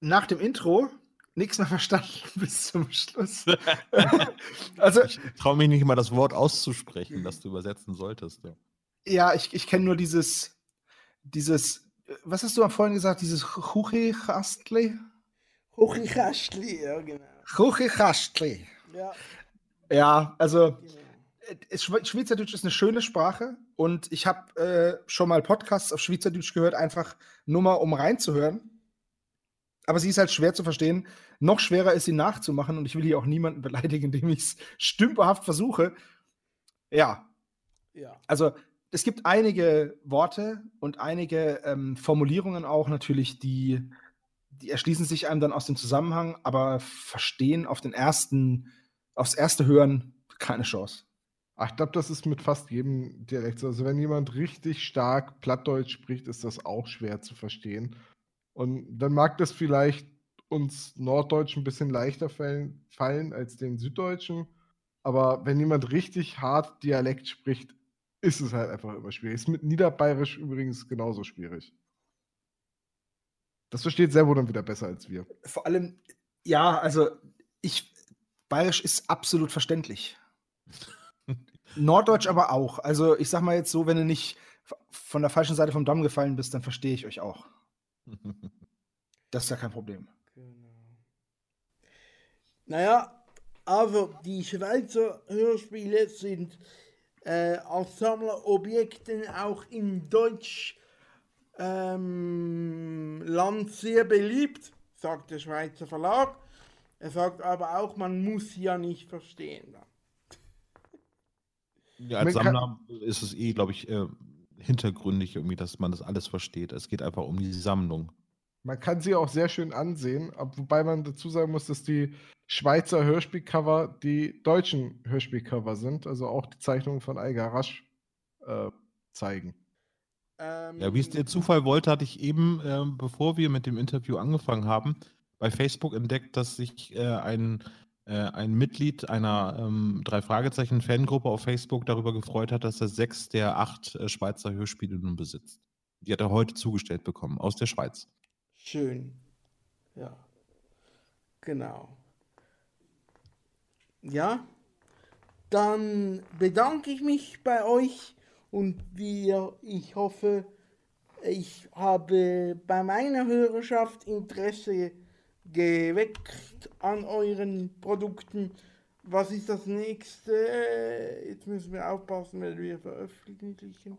nach dem Intro nichts mehr verstanden bis zum Schluss. also, ich traue mich nicht mal das Wort auszusprechen, das du übersetzen solltest. Ja, ja ich, ich kenne nur dieses, dieses was hast du vorhin gesagt, dieses Chuchi-Kastli? Hochikästli, ja, genau. Chuchi-Kastli. Ja, Ja, also genau. äh, Schwe- Schweizerdeutsch ist eine schöne Sprache und ich habe äh, schon mal Podcasts auf Schweizerdeutsch gehört, einfach nur mal um reinzuhören. Aber sie ist halt schwer zu verstehen. Noch schwerer ist sie nachzumachen und ich will hier auch niemanden beleidigen, indem ich es stümperhaft versuche. Ja, Ja. also es gibt einige Worte und einige ähm, Formulierungen auch natürlich, die, die erschließen sich einem dann aus dem Zusammenhang, aber verstehen auf den ersten, aufs erste Hören keine Chance. Ach, ich glaube, das ist mit fast jedem Dialekt so. Also, wenn jemand richtig stark Plattdeutsch spricht, ist das auch schwer zu verstehen. Und dann mag das vielleicht uns Norddeutschen ein bisschen leichter fallen, fallen als den Süddeutschen. Aber wenn jemand richtig hart Dialekt spricht, ist es halt einfach immer schwierig. Ist mit Niederbayerisch übrigens genauso schwierig. Das versteht Servo dann wieder besser als wir. Vor allem, ja, also ich, Bayerisch ist absolut verständlich. Norddeutsch aber auch. Also ich sag mal jetzt so, wenn du nicht von der falschen Seite vom Damm gefallen bist, dann verstehe ich euch auch. Das ist ja kein Problem. Genau. Naja, also die Schweizer Hörspiele sind äh, als Sammlerobjekten auch in Deutsch ähm, sehr beliebt, sagt der Schweizer Verlag. Er sagt aber auch, man muss sie ja nicht verstehen. Ja, als Sammler ist es eh, glaube ich, äh, hintergründig irgendwie, dass man das alles versteht. Es geht einfach um die Sammlung. Man kann sie auch sehr schön ansehen, wobei man dazu sagen muss, dass die Schweizer Hörspielcover die deutschen Hörspielcover sind, also auch die Zeichnungen von Eiger Rasch äh, zeigen. Ähm, Ja, wie es der Zufall wollte, hatte ich eben, ähm, bevor wir mit dem Interview angefangen haben, bei Facebook entdeckt, dass sich äh, ein, äh, ein Mitglied einer ähm, Drei-Fragezeichen-Fangruppe auf Facebook darüber gefreut hat, dass er sechs der acht äh, Schweizer Hörspiele nun besitzt. Die hat er heute zugestellt bekommen, aus der Schweiz. Schön. Ja. Genau. Ja. Dann bedanke ich mich bei euch und wir, ich hoffe, ich habe bei meiner Hörerschaft Interesse geweckt an euren Produkten. Was ist das nächste? Jetzt müssen wir aufpassen, wenn wir veröffentlichen.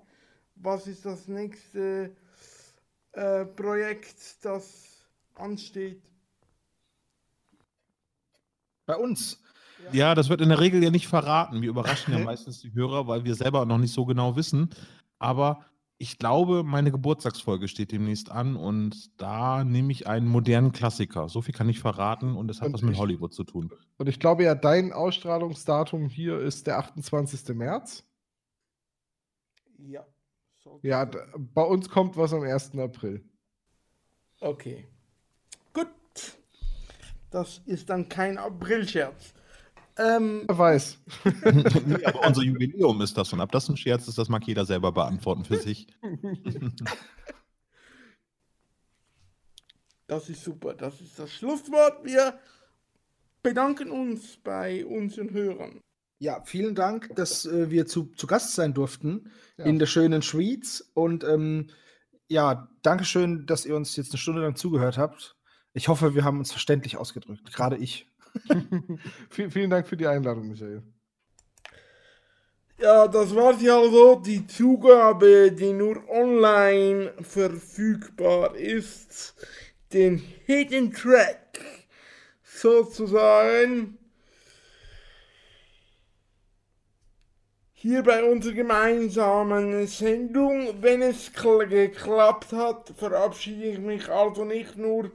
Was ist das nächste äh, Projekt, das ansteht? Bei uns. Ja, das wird in der Regel ja nicht verraten. Wir überraschen ja meistens die Hörer, weil wir selber noch nicht so genau wissen. Aber ich glaube, meine Geburtstagsfolge steht demnächst an und da nehme ich einen modernen Klassiker. So viel kann ich verraten und es hat Und was mit ich- Hollywood zu tun. Und ich glaube ja, dein Ausstrahlungsdatum hier ist der 28. März. Ja. sollte Ja, so d- sein. bei uns kommt was am 1. April. Okay. Gut. Das ist dann kein Aprilscherz. Ähm, Wer weiß. Nee, aber unser Jubiläum ist das und ob das ein Scherz ist, das mag jeder selber beantworten für sich. das ist super. Das ist das Schlusswort. Wir bedanken uns bei unseren Hörern. Ja, vielen Dank, dass äh, wir zu, zu Gast sein durften Ja. in der schönen Schweiz. Und ähm, ja, Dankeschön, dass ihr uns jetzt eine Stunde lang zugehört habt. Ich hoffe, wir haben uns verständlich ausgedrückt. Gerade ich. Vielen, Dank für die Einladung, Michael. Ja, das war ja also die Zugabe, die nur online verfügbar ist. Den Hidden Track sozusagen. Hier bei unserer gemeinsamen Sendung, wenn es kl- geklappt hat, verabschiede ich mich also nicht nur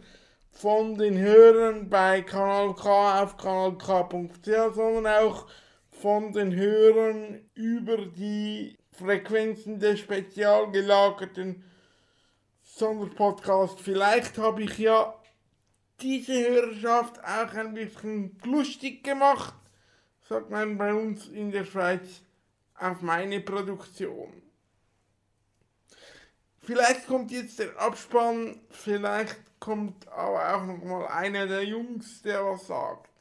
von den Hörern bei Kanal K auf kanalk.ch, sondern auch von den Hörern über die Frequenzen des spezial gelagerten Sonderpodcasts. Vielleicht habe ich ja diese Hörerschaft auch ein bisschen lustig gemacht, sagt man bei uns in der Schweiz, auf meine Produktion. Vielleicht kommt jetzt der Abspann, vielleicht kommt aber auch noch mal einer der Jungs, der was sagt.